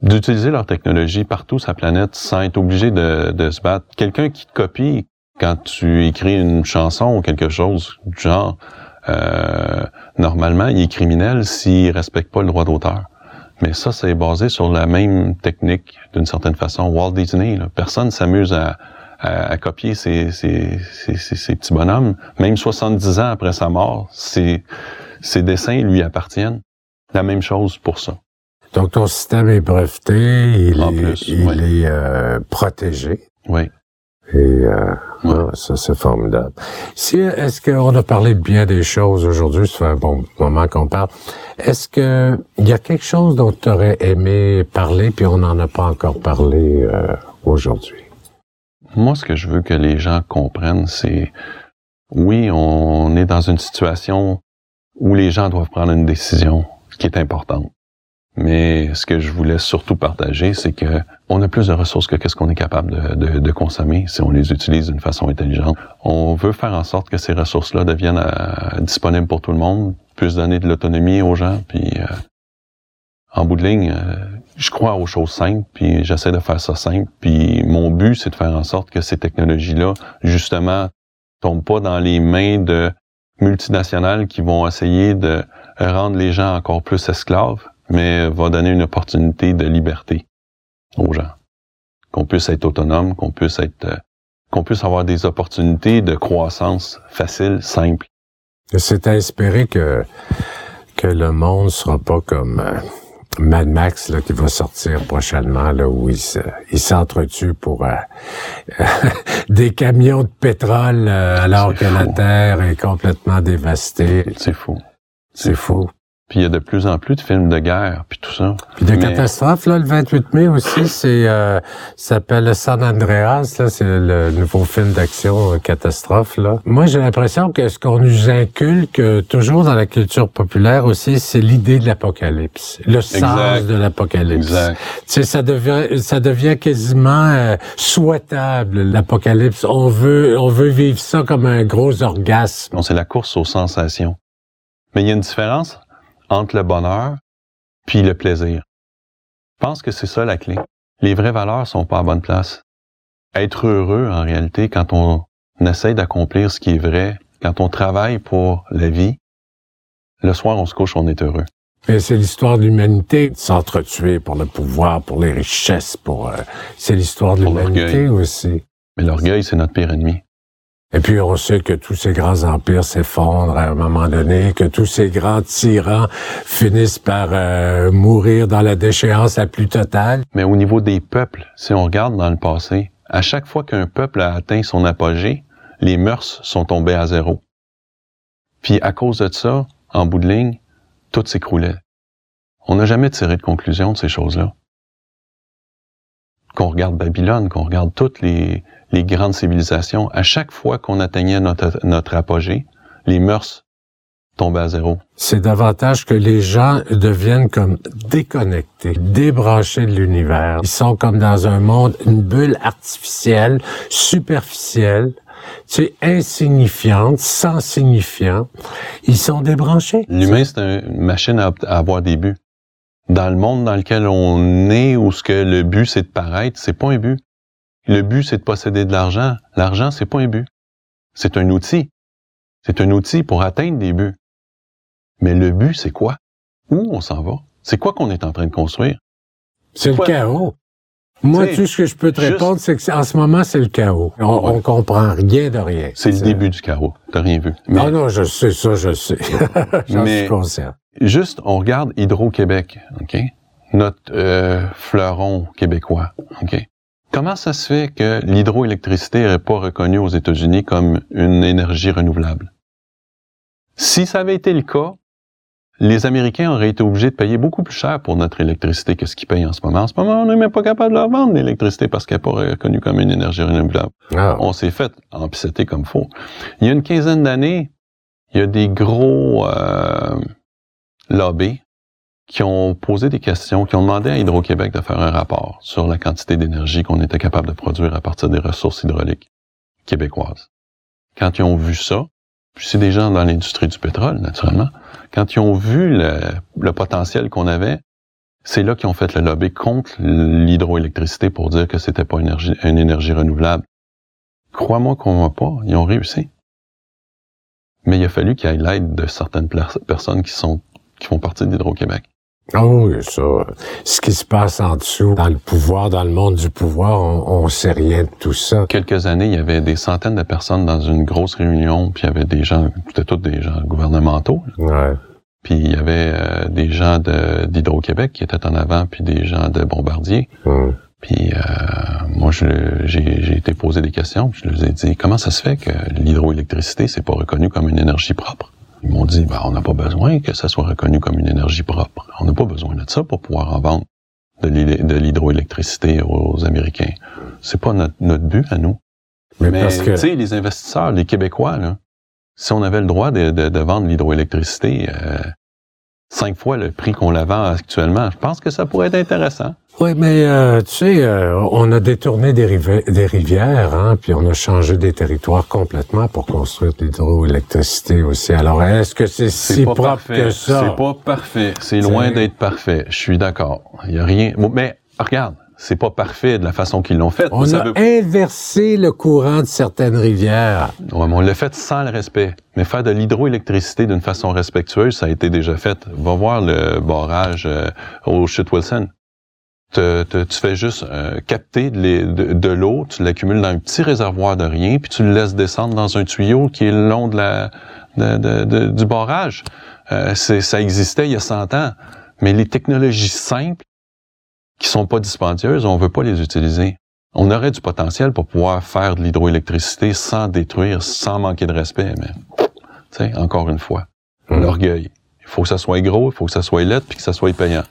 S2: d'utiliser leur technologie partout sur la planète sans être obligé de, de se battre. Quelqu'un qui te copie quand tu écris une chanson ou quelque chose du genre, euh, normalement, il est criminel s'il respecte pas le droit d'auteur. Mais ça, c'est basé sur la même technique, d'une certaine façon. Walt Disney, là, personne s'amuse à, à, copier ces, ces, ces, petits bonhommes. Même 70 ans après sa mort, ces, ces dessins lui appartiennent. La même chose pour ça.
S1: Donc, ton système est breveté, il est, il est euh, protégé.
S2: Oui.
S1: Et euh, ah, ça, c'est formidable. Si, est-ce qu'on a parlé bien des choses aujourd'hui? Ça fait un bon moment qu'on parle. Est-ce que il y a quelque chose dont tu aurais aimé parler, puis on n'en a pas encore parlé euh, aujourd'hui?
S2: Moi, ce que je veux que les gens comprennent, c'est oui, on est dans une situation où les gens doivent prendre une décision qui est importante. Mais ce que je voulais surtout partager, c'est que on a plus de ressources que qu'est-ce qu'on est capable de, de, consommer si on les utilise d'une façon intelligente. On veut faire en sorte que ces ressources-là deviennent euh, disponibles pour tout le monde, plus donner de l'autonomie aux gens, puis euh, en bout de ligne, euh, je crois aux choses simples, puis j'essaie de faire ça simple. Puis mon but, c'est de faire en sorte que ces technologies-là, justement, tombent pas dans les mains de multinationales qui vont essayer de rendre les gens encore plus esclaves mais va donner une opportunité de liberté aux gens. Qu'on puisse être autonome, qu'on puisse être, euh, qu'on puisse avoir des opportunités de croissance faciles, simples.
S1: C'est à espérer que, que le monde sera pas comme euh, Mad Max là, qui va sortir prochainement, là, où il s'entretue pour euh, des camions de pétrole alors que la Terre est complètement dévastée.
S2: C'est fou.
S1: C'est fou.
S2: Puis il y a de plus en plus de films de guerre, puis tout ça.
S1: Puis de catastrophes, là, le 28 mai aussi, c'est euh, s'appelle San Andreas, là, c'est le nouveau film d'action euh, catastrophe, là. Moi, j'ai l'impression que ce qu'on nous inculque euh, toujours dans la culture populaire aussi, c'est l'idée de l'apocalypse, le sens de l'apocalypse. Tu sais, ça devient, ça devient quasiment euh, souhaitable, l'apocalypse. On veut, on veut vivre ça comme un gros orgasme.
S2: Non, c'est la course aux sensations. Mais il y a une différence? Entre le bonheur puis le plaisir. Je pense que c'est ça la clé. Les vraies valeurs sont pas à bonne place. Être heureux, en réalité, quand on essaie d'accomplir ce qui est vrai, quand on travaille pour la vie, le soir, on se couche, on est heureux.
S1: Mais c'est l'histoire de l'humanité, de s'entretuer pour le pouvoir, pour les richesses, pour... Euh, c'est l'histoire de l'humanité aussi.
S2: Mais l'orgueil, c'est notre pire ennemi.
S1: Et puis on sait que tous ces grands empires s'effondrent à un moment donné, que tous ces grands tyrans finissent par euh, mourir dans la déchéance la plus totale.
S2: Mais au niveau des peuples, si on regarde dans le passé, à chaque fois qu'un peuple a atteint son apogée, les mœurs sont tombées à zéro. Puis à cause de ça, en bout de ligne, tout s'écroulait. On n'a jamais tiré de conclusion de ces choses-là. Qu'on regarde Babylone, qu'on regarde toutes les, les grandes civilisations, à chaque fois qu'on atteignait notre, notre apogée, les mœurs tombaient à zéro.
S1: C'est davantage que les gens deviennent comme déconnectés, débranchés de l'univers. Ils sont comme dans un monde, une bulle artificielle, superficielle, tu sais, insignifiante, sans signifiant. Ils sont débranchés.
S2: L'humain, c'est une machine à, avoir des buts. Dans le monde dans lequel on est, où ce que le but c'est de paraître, c'est pas un but. Le but, c'est de posséder de l'argent. L'argent, c'est pas un but. C'est un outil. C'est un outil pour atteindre des buts. Mais le but, c'est quoi? Où on s'en va? C'est quoi qu'on est en train de construire?
S1: C'est le chaos. Moi, tout ce que je peux te répondre, c'est que en ce moment, c'est le chaos. On, comprend rien de rien.
S2: C'est le début du chaos. T'as rien vu.
S1: non, non, je sais ça, je sais. J'en suis conscient.
S2: Juste, on regarde Hydro-Québec, OK? Notre euh, fleuron québécois, OK? Comment ça se fait que l'hydroélectricité n'est pas reconnue aux États-Unis comme une énergie renouvelable? Si ça avait été le cas, les Américains auraient été obligés de payer beaucoup plus cher pour notre électricité que ce qu'ils payent en ce moment. En ce moment, on n'est même pas capable de leur vendre l'électricité parce qu'elle n'est pas reconnue comme une énergie renouvelable. Ah. On s'est fait empisseter comme faux. Il y a une quinzaine d'années, il y a des gros euh, lobbies qui ont posé des questions, qui ont demandé à Hydro-Québec de faire un rapport sur la quantité d'énergie qu'on était capable de produire à partir des ressources hydrauliques québécoises. Quand ils ont vu ça, c'est des gens dans l'industrie du pétrole, naturellement, quand ils ont vu le, potentiel qu'on avait, c'est là qu'ils ont fait le lobby contre l'hydroélectricité pour dire que c'était pas une énergie, une énergie renouvelable. Crois-moi qu'on va pas, ils ont réussi. Mais il a fallu qu'il y ait l'aide de certaines personnes qui sont qui font partie d'Hydro-Québec.
S1: Ah oui, ça. Ce qui se passe en dessous, dans le pouvoir, dans le monde du pouvoir, on, on sait rien de tout ça.
S2: Quelques années, il y avait des centaines de personnes dans une grosse réunion, puis il y avait des gens, c'était tous des gens gouvernementaux.
S1: Ouais.
S2: Puis il y avait euh, des gens d'Hydro-Québec qui étaient en avant, puis des gens de Bombardier.
S1: Hum.
S2: Puis euh, moi, j'ai été posé des questions. je leur ai dit comment ça se fait que l'hydroélectricité c'est pas reconnu comme une énergie propre? Ils m'ont dit ben, on n'a pas besoin que ça soit reconnu comme une énergie propre. On n'a pas besoin de ça pour pouvoir en vendre de l'hydroélectricité aux Américains. C'est pas notre, but à nous. Mais, parce que... tu sais, les investisseurs, les Québécois, là, si on avait le droit de, de, de vendre l'hydroélectricité euh, cinq fois le prix qu'on la vend actuellement, je pense que ça pourrait être intéressant.
S1: Oui, mais euh, tu sais, euh, on a détourné des, des rivières, hein, puis on a changé des territoires complètement pour construire de l'hydroélectricité aussi. Alors, est-ce que c'est si propre que ça?
S2: C'est pas parfait. C'est loin d'être parfait. Je suis d'accord. Il y a rien. Mais regarde, c'est pas parfait de la façon qu'ils l'ont fait.
S1: On a inversé le courant de certaines rivières.
S2: Ouais, mais on l'a fait sans le respect. Mais faire de l'hydroélectricité d'une façon respectueuse, ça a été déjà fait. Va voir le barrage euh, au Chute Wilson. tu fais juste euh, capter de, l'eau, tu l'accumules dans un petit réservoir de rien, puis tu le laisses descendre dans un tuyau qui est le long de la, du barrage. Euh, ça existait il y a 100 ans. Mais les technologies simples, qui sont pas dispendieuses, on veut pas les utiliser. On aurait du potentiel pour pouvoir faire de l'hydroélectricité sans détruire, sans manquer de respect, mais, tu sais, encore une fois, hmm. l'orgueil. Il faut que ça soit gros, il faut que ça soit lettre, puis que ça soit payant.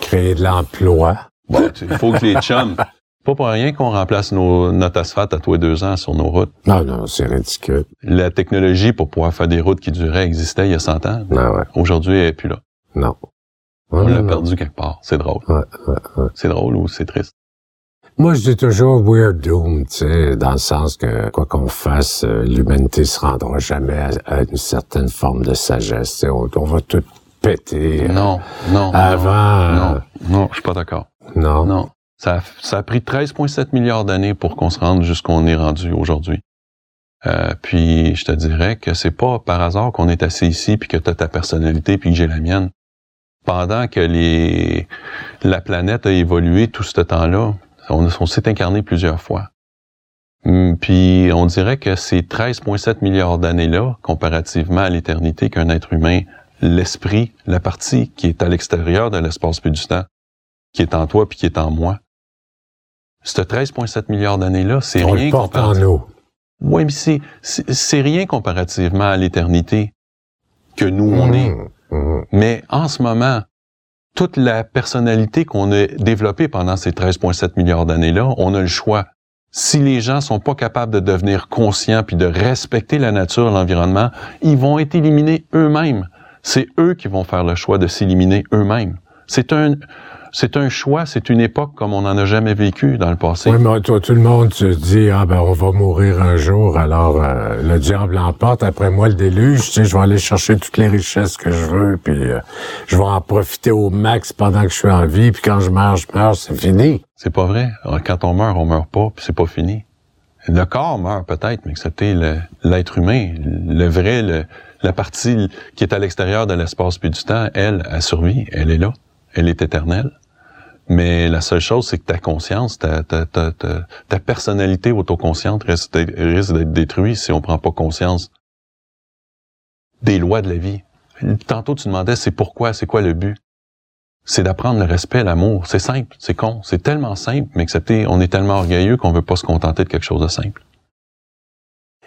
S1: Créer de l'emploi.
S2: Bon, il faut que les chums... Pas pour rien qu'on remplace nos, notre asphalte à tous les deux ans sur nos routes.
S1: Non, non, c'est ridicule.
S2: La technologie pour pouvoir faire des routes qui duraient existait il y a 100 ans.
S1: Ah ouais.
S2: Aujourd'hui, elle n'est plus là.
S1: Non.
S2: On l'a perdu quelque part. C'est drôle. c'est drôle ou c'est triste?
S1: Moi, je dis toujours we're doomed, tu sais, dans le sens que quoi qu'on fasse, euh, l'humanité se rendra jamais à, une certaine forme de sagesse. On, on, va tout péter.
S2: Euh, non, non.
S1: Avant.
S2: Non, euh, non, je suis pas d'accord.
S1: Non.
S2: Non. Ça a, ça a pris 13,7 milliards d'années pour qu'on se rende jusqu'où est rendu aujourd'hui. Euh, puis je te dirais que c'est pas par hasard qu'on est assis ici puis que tu as ta personnalité puis que j'ai la mienne pendant que les, la planète a évolué tout ce temps-là, on, s'est incarné plusieurs fois. Hum, puis on dirait que ces 13,7 milliards d'années-là, comparativement à l'éternité qu'un être humain, l'esprit, la partie qui est à l'extérieur de l'espace puis du temps, qui est en toi puis qui est en moi, ce 13,7 milliards d'années-là, c'est rien
S1: comparativement.
S2: Oui, mais c'est, c'est rien comparativement à l'éternité que nous on est. Mhm. Mais en ce moment, toute la personnalité qu'on a développée pendant ces 13,7 milliards d'années-là, on a le choix. Si les gens sont pas capables de devenir conscients puis de respecter la nature, l'environnement, ils vont être éliminés eux-mêmes. C'est eux qui vont faire le choix de s'éliminer eux-mêmes. C'est un, c'est un choix, c'est une époque comme on n'en a jamais vécu dans le passé.
S1: Oui, mais toi, tout le monde se dit, ah ben, on va mourir un jour, alors euh, le diable emporte, après moi le déluge, tu sais, je vais aller chercher toutes les richesses que je veux, puis euh, je vais en profiter au max pendant que je suis en vie, puis quand je meurs, je meurs, c'est fini.
S2: C'est pas vrai. Quand on meurt, on meurt pas, puis c'est pas fini. Le corps meurt peut-être, mais excepté l'être humain, le vrai, la partie qui est à l'extérieur de l'espace puis du temps, elle, elle survit, elle est là, elle est éternelle. Mais la seule chose, c'est que ta conscience, ta, ta, ta, ta, personnalité autoconsciente risque d'être détruite si on prend pas conscience des lois de la vie. Tantôt, tu demandais, c'est pourquoi, c'est quoi le but? C'est d'apprendre le respect, l'amour. C'est simple, c'est con, c'est tellement simple, mais accepter, on est tellement orgueilleux qu'on veut pas se contenter de quelque chose de simple.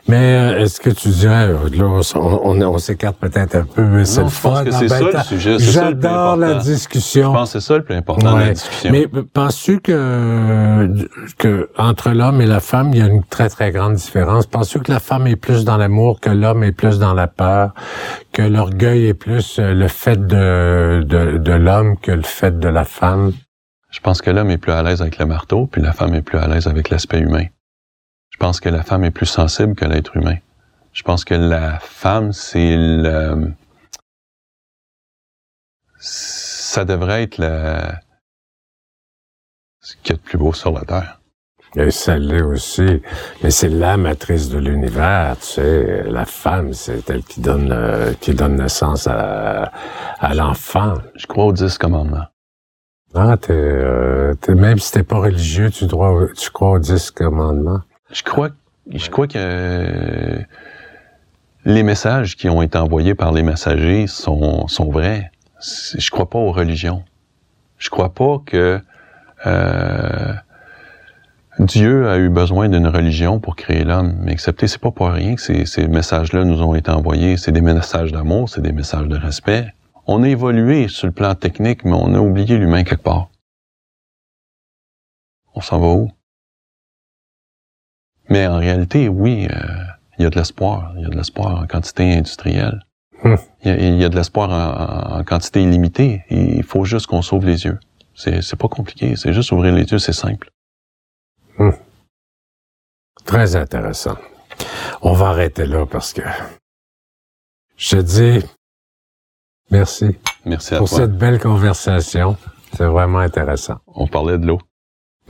S1: Mais euh, est-ce que tu dirais, euh, là, on, on, s'écarte peut-être un peu, mais c'est le fun.
S2: que c'est ça le sujet.
S1: J'adore la discussion.
S2: Je pense que c'est ça le plus important de la discussion.
S1: Mais penses-tu que, que entre l'homme et la femme, il y a une très, très grande différence? Penses-tu que la femme est plus dans l'amour, que l'homme est plus dans la peur, que l'orgueil est plus euh, le fait de, de, de l'homme que le fait de la femme?
S2: Je pense que l'homme est plus à l'aise avec le marteau, puis la femme est plus à l'aise avec l'aspect humain. Je pense que la femme est plus sensible que l'être humain. Je pense que la femme, c'est le... Ça devrait être le... ce qu'il y a de plus beau sur la Terre.
S1: Et ça l'est aussi. Mais c'est la matrice de l'univers, tu sais. La femme, c'est elle qui donne, euh, qui donne naissance à, à l'enfant.
S2: Je crois aux dix commandements.
S1: Ah, t'es, euh, même si t'es pas religieux, tu, dois, tu crois aux dix commandements.
S2: Je crois, je crois que les messages qui ont été envoyés par les messagers sont, sont vrais. Je crois pas aux religions. Je crois pas que euh, Dieu a eu besoin d'une religion pour créer l'homme, mais acceptez, c'est pas pour rien que ces, ces messages-là nous ont été envoyés. C'est des messages d'amour, c'est des messages de respect. On a évolué sur le plan technique, mais on a oublié l'humain quelque part. On s'en va où? Mais en réalité, oui, euh, il y a de l'espoir. Il y a de l'espoir en quantité industrielle.
S1: Hmm.
S2: Il, y a, il y a de l'espoir en, en quantité illimitée. Il faut juste qu'on sauve les yeux. C'est, pas compliqué. C'est juste ouvrir les yeux, c'est simple.
S1: Très intéressant. On va arrêter là parce que je te dis merci
S2: Merci à
S1: pour
S2: toi.
S1: cette belle conversation. C'est vraiment intéressant.
S2: On parlait de l'eau.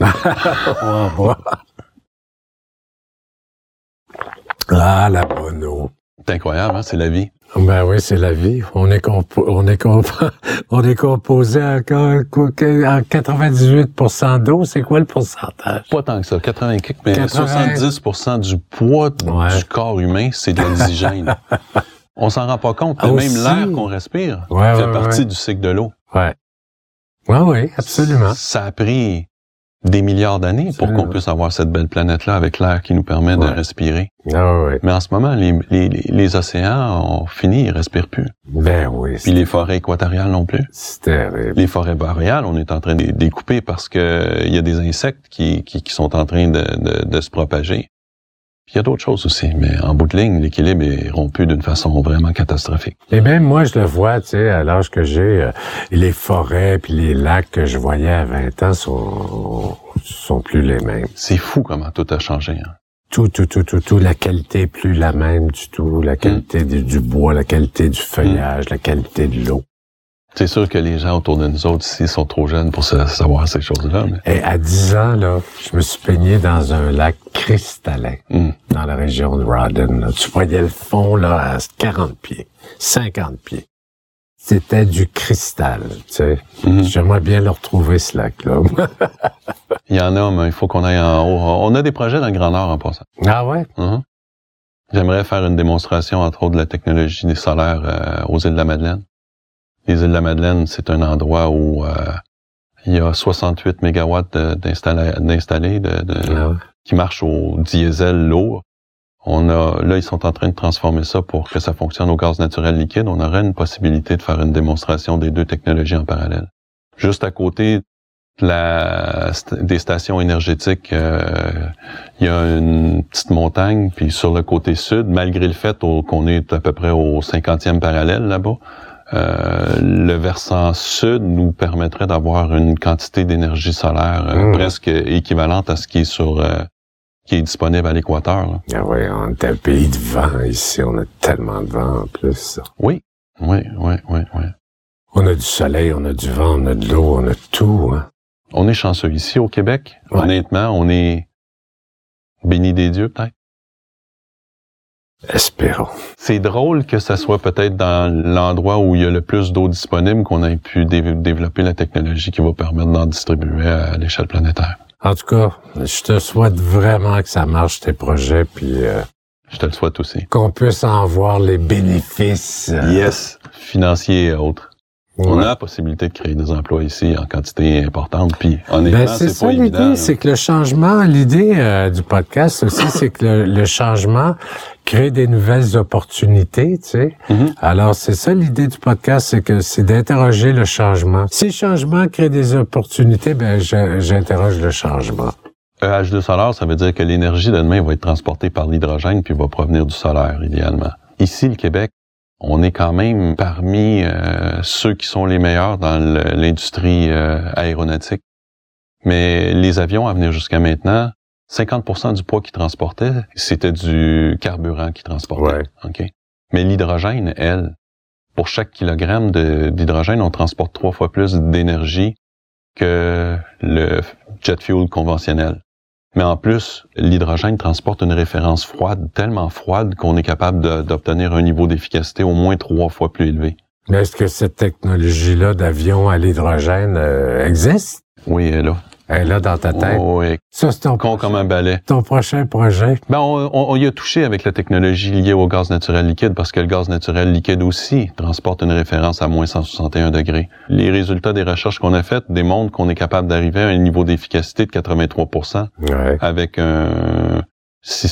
S1: On va voir. Ah, la bonne eau.
S2: C'est incroyable, hein? C'est la vie.
S1: Ben oui, c'est la vie. On est compo- on est on est composé à, quoi- à 98% d'eau. C'est quoi le pourcentage?
S2: Pas tant que ça, 80 quelques, mais
S1: 80.
S2: 70 du poids
S1: Ouais.
S2: du corps humain, c'est de l'oxygène. On s'en rend pas compte,
S1: Ah,
S2: même
S1: aussi.
S2: l'air qu'on respire
S1: Ouais,
S2: fait
S1: ouais,
S2: partie du cycle de l'eau.
S1: Ouais. Ouais, oui, absolument.
S2: Ça a pris des milliards d'années pour qu'on puisse avoir cette belle planète-là avec l'air qui nous permet de
S1: Ouais.
S2: respirer.
S1: Ah oui.
S2: Mais en ce moment, les, les, les- les océans ont fini, ils respirent plus.
S1: Ben oui,
S2: Puis les forêts équatoriales non plus.
S1: c'est terrible.
S2: Les forêts boréales, on est en train de les découper parce que il y a des insectes qui, qui, qui sont en train de, de, de se propager. Puis il y a d'autres choses aussi, mais en bout de ligne, l'équilibre est rompu d'une façon vraiment catastrophique.
S1: Et même moi, je le vois, tu sais, à l'âge que j'ai, euh, les forêts puis les lacs que je voyais à 20 ans sont, sont plus les mêmes.
S2: C'est fou comment tout a changé. hein.
S1: Tout, tout, tout, tout, tout, la qualité est plus la même du tout. La qualité du, du bois, la qualité du feuillage, la qualité de l'eau.
S2: C'est sûr que les gens autour de nous autres ici sont trop jeunes pour sa- savoir ces choses-là. Mais...
S1: Et à 10 ans, là, je me suis baigné dans un lac cristallin
S2: Hum.
S1: dans la région de là. Tu voyais le fond, là, à 40 pieds, 50 pieds. C'était du cristal, tu sais.
S2: Mhm.
S1: J'aimerais bien le retrouver, ce lac-là.
S2: Il y en a, mais il faut qu'on aille en haut. On a des projets dans le Grand Nord en passant.
S1: ah ouais?
S2: Mhm. J'aimerais faire une démonstration, entre autres, de la technologie des solaires euh, aux îles de la Madeleine. Les îles de la Madeleine, c'est un endroit où euh, il y a 68 mégawatts d'installés de, de-
S1: Ah ouais.
S2: qui marchent au diesel lourd. On a, là, ils sont en train de transformer ça pour que ça fonctionne au gaz naturel liquide. On aurait une possibilité de faire une démonstration des deux technologies en parallèle. Juste à côté de la, des stations énergétiques, euh, il y a une petite montagne, puis sur le côté sud, malgré le fait qu'on est à peu près au 50e parallèle là-bas, euh, le versant sud nous permettrait d'avoir une quantité d'énergie solaire euh,
S1: Mmh.
S2: presque équivalente à ce qui est sur euh, qui est disponible à l'équateur.
S1: Ah ouais, on est un pays de vent ici. On a tellement de vent en plus.
S2: Oui, oui, oui, oui, oui.
S1: On a du soleil, on a du vent, on a de l'eau, on a tout. Hein.
S2: On est chanceux ici au Québec.
S1: Ouais.
S2: Honnêtement, on est béni des dieux peut-être.
S1: Espérons.
S2: C'est drôle que ça soit peut-être dans l'endroit où il y a le plus d'eau disponible qu'on ait pu dé- développer la technologie qui va permettre d'en distribuer à l'échelle planétaire.
S1: En tout cas, je te souhaite vraiment que ça marche tes projets, puis euh,
S2: Je te le souhaite aussi.
S1: qu'on puisse en voir les bénéfices. euh,
S2: Yes. Financiers et autres. On a la possibilité de créer des emplois ici en quantité importante. Puis honnêtement,
S1: Ben, c'est
S2: c'est
S1: ça l'idée, c'est que le changement, l'idée euh, du podcast aussi, c'est que le, le changement crée des nouvelles opportunités, tu sais.
S2: Mhm.
S1: Alors c'est ça l'idée du podcast, c'est que c'est d'interroger le changement. Si le changement crée des opportunités, ben j'interroge le changement.
S2: EH2 solaire, ça veut dire que l'énergie de demain va être transportée par l'hydrogène puis va provenir du solaire, idéalement. Ici, le Québec, on est quand même parmi euh, ceux qui sont les meilleurs dans l'industrie euh, aéronautique. Mais les avions, à venir jusqu'à maintenant, 50% du poids qu'ils transportaient, c'était du carburant qu'ils transportaient.
S1: Ouais.
S2: OK? Mais l'hydrogène, elle, pour chaque kilogramme d'hydrogène, on transporte trois fois plus d'énergie que le jet fuel conventionnel. Mais en plus, l'hydrogène transporte une référence froide, tellement froide qu'on est capable d'obtenir un niveau d'efficacité au moins trois fois plus élevé.
S1: Mais est-ce que cette technologie-là d'avion à l'hydrogène euh, existe?
S2: Oui, elle est là.
S1: Elle là dans ta tête.
S2: Oui.
S1: Ça, c'est ton,
S2: Con comme un balai.
S1: ton prochain projet.
S2: Ben, on, on- on y a touché avec la technologie liée au gaz naturel liquide parce que le gaz naturel liquide aussi transporte une référence à moins 161 degrés. Les résultats des recherches qu'on a faites démontrent qu'on est capable d'arriver à un niveau d'efficacité de 83
S1: Ouais.
S2: avec un,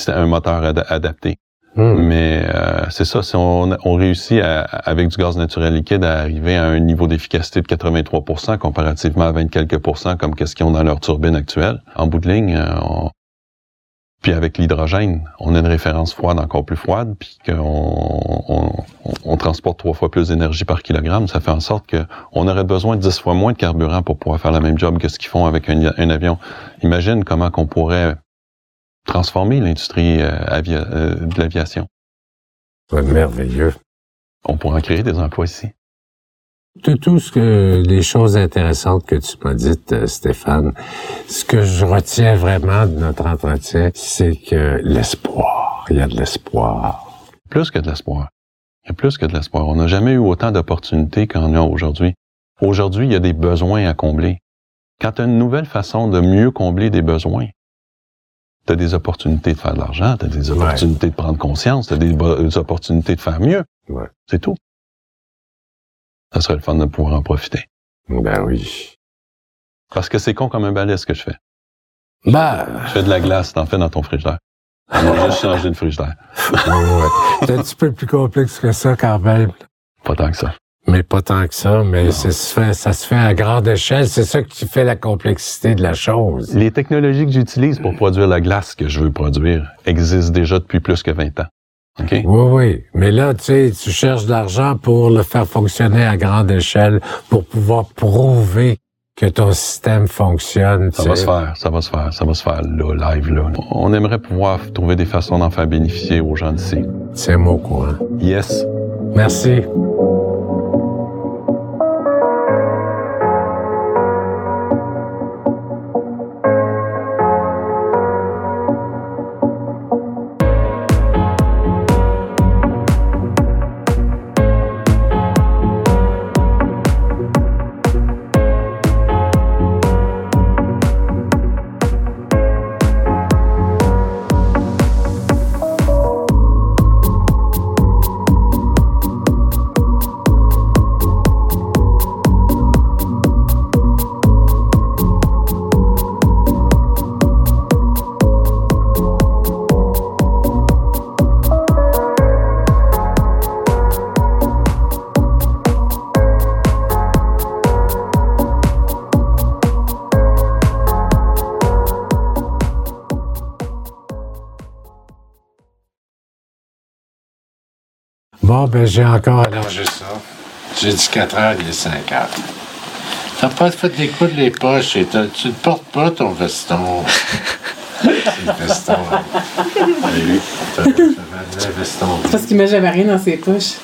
S2: un moteur ad- adapté.
S1: Hmm.
S2: Mais euh, c'est ça, si on, on réussit à- avec du gaz naturel liquide à arriver à un niveau d'efficacité de 83% comparativement à 20 quelques pourcents comme qu'est-ce qu'ils ont dans leur turbine actuelle. En bout de ligne, euh, on- puis avec l'hydrogène, on a une référence froide encore plus froide, puis qu'on on, on- transporte trois fois plus d'énergie par kilogramme. Ça fait en sorte que on aurait besoin de 10 fois moins de carburant pour pouvoir faire la même job que ce qu'ils font avec un, un avion. Imagine comment qu'on pourrait transformer l'industrie euh, euh, de l'aviation.
S1: C'est merveilleux.
S2: On pourrait en créer des emplois ici.
S1: De tout ce que, les choses intéressantes que tu m'as dites, euh, Stéphane, ce que je retiens vraiment de notre entretien, c'est que l'espoir, il y a de l'espoir.
S2: Plus que de l'espoir. Il y a plus que de l'espoir. On n'a jamais eu autant d'opportunités qu'on a aujourd'hui. Aujourd'hui, il y a des besoins à combler. Quand tu as une nouvelle façon de mieux combler des besoins, tu as des opportunités de faire de l'argent, tu as des
S1: Ouais.
S2: opportunités de prendre conscience, tu as des, opportunités de faire mieux.
S1: Ouais.
S2: C'est tout. Ça serait le fun de pouvoir en profiter.
S1: Ben oui.
S2: Parce que c'est con comme un balai ce que je fais.
S1: Ben,
S2: Je fais de la glace, t'en fais dans ton frigidaire. On a juste changé le frigidaire.
S1: ouais. c'est un petit peu plus complexe que ça quand même.
S2: Pas tant que ça.
S1: Mais pas tant que ça, mais ça se fait, ça se fait à grande échelle. C'est ça qui fait la complexité de la chose.
S2: Les technologies que j'utilise pour produire la glace que je veux produire existent déjà depuis plus que 20 ans. OK?
S1: Oui, oui. Mais là, tu sais, tu cherches de l'argent pour le faire fonctionner à grande échelle, pour pouvoir prouver que ton système fonctionne.
S2: Ça va
S1: sais.
S2: se faire, ça va se faire, ça va se faire là, live, là. On aimerait pouvoir trouver des façons d'en faire bénéficier aux gens d'ici.
S1: Tiens-moi au courant.
S2: Yes.
S1: Merci. Bon, ben, j'ai encore allongé ça. J'ai dit 4 heures, il est 5 heures. T'as pas fait découdre les poches et tu ne portes pas ton veston. le veston. T'as un veston.
S3: Parce qu'il met jamais rien dans ses poches.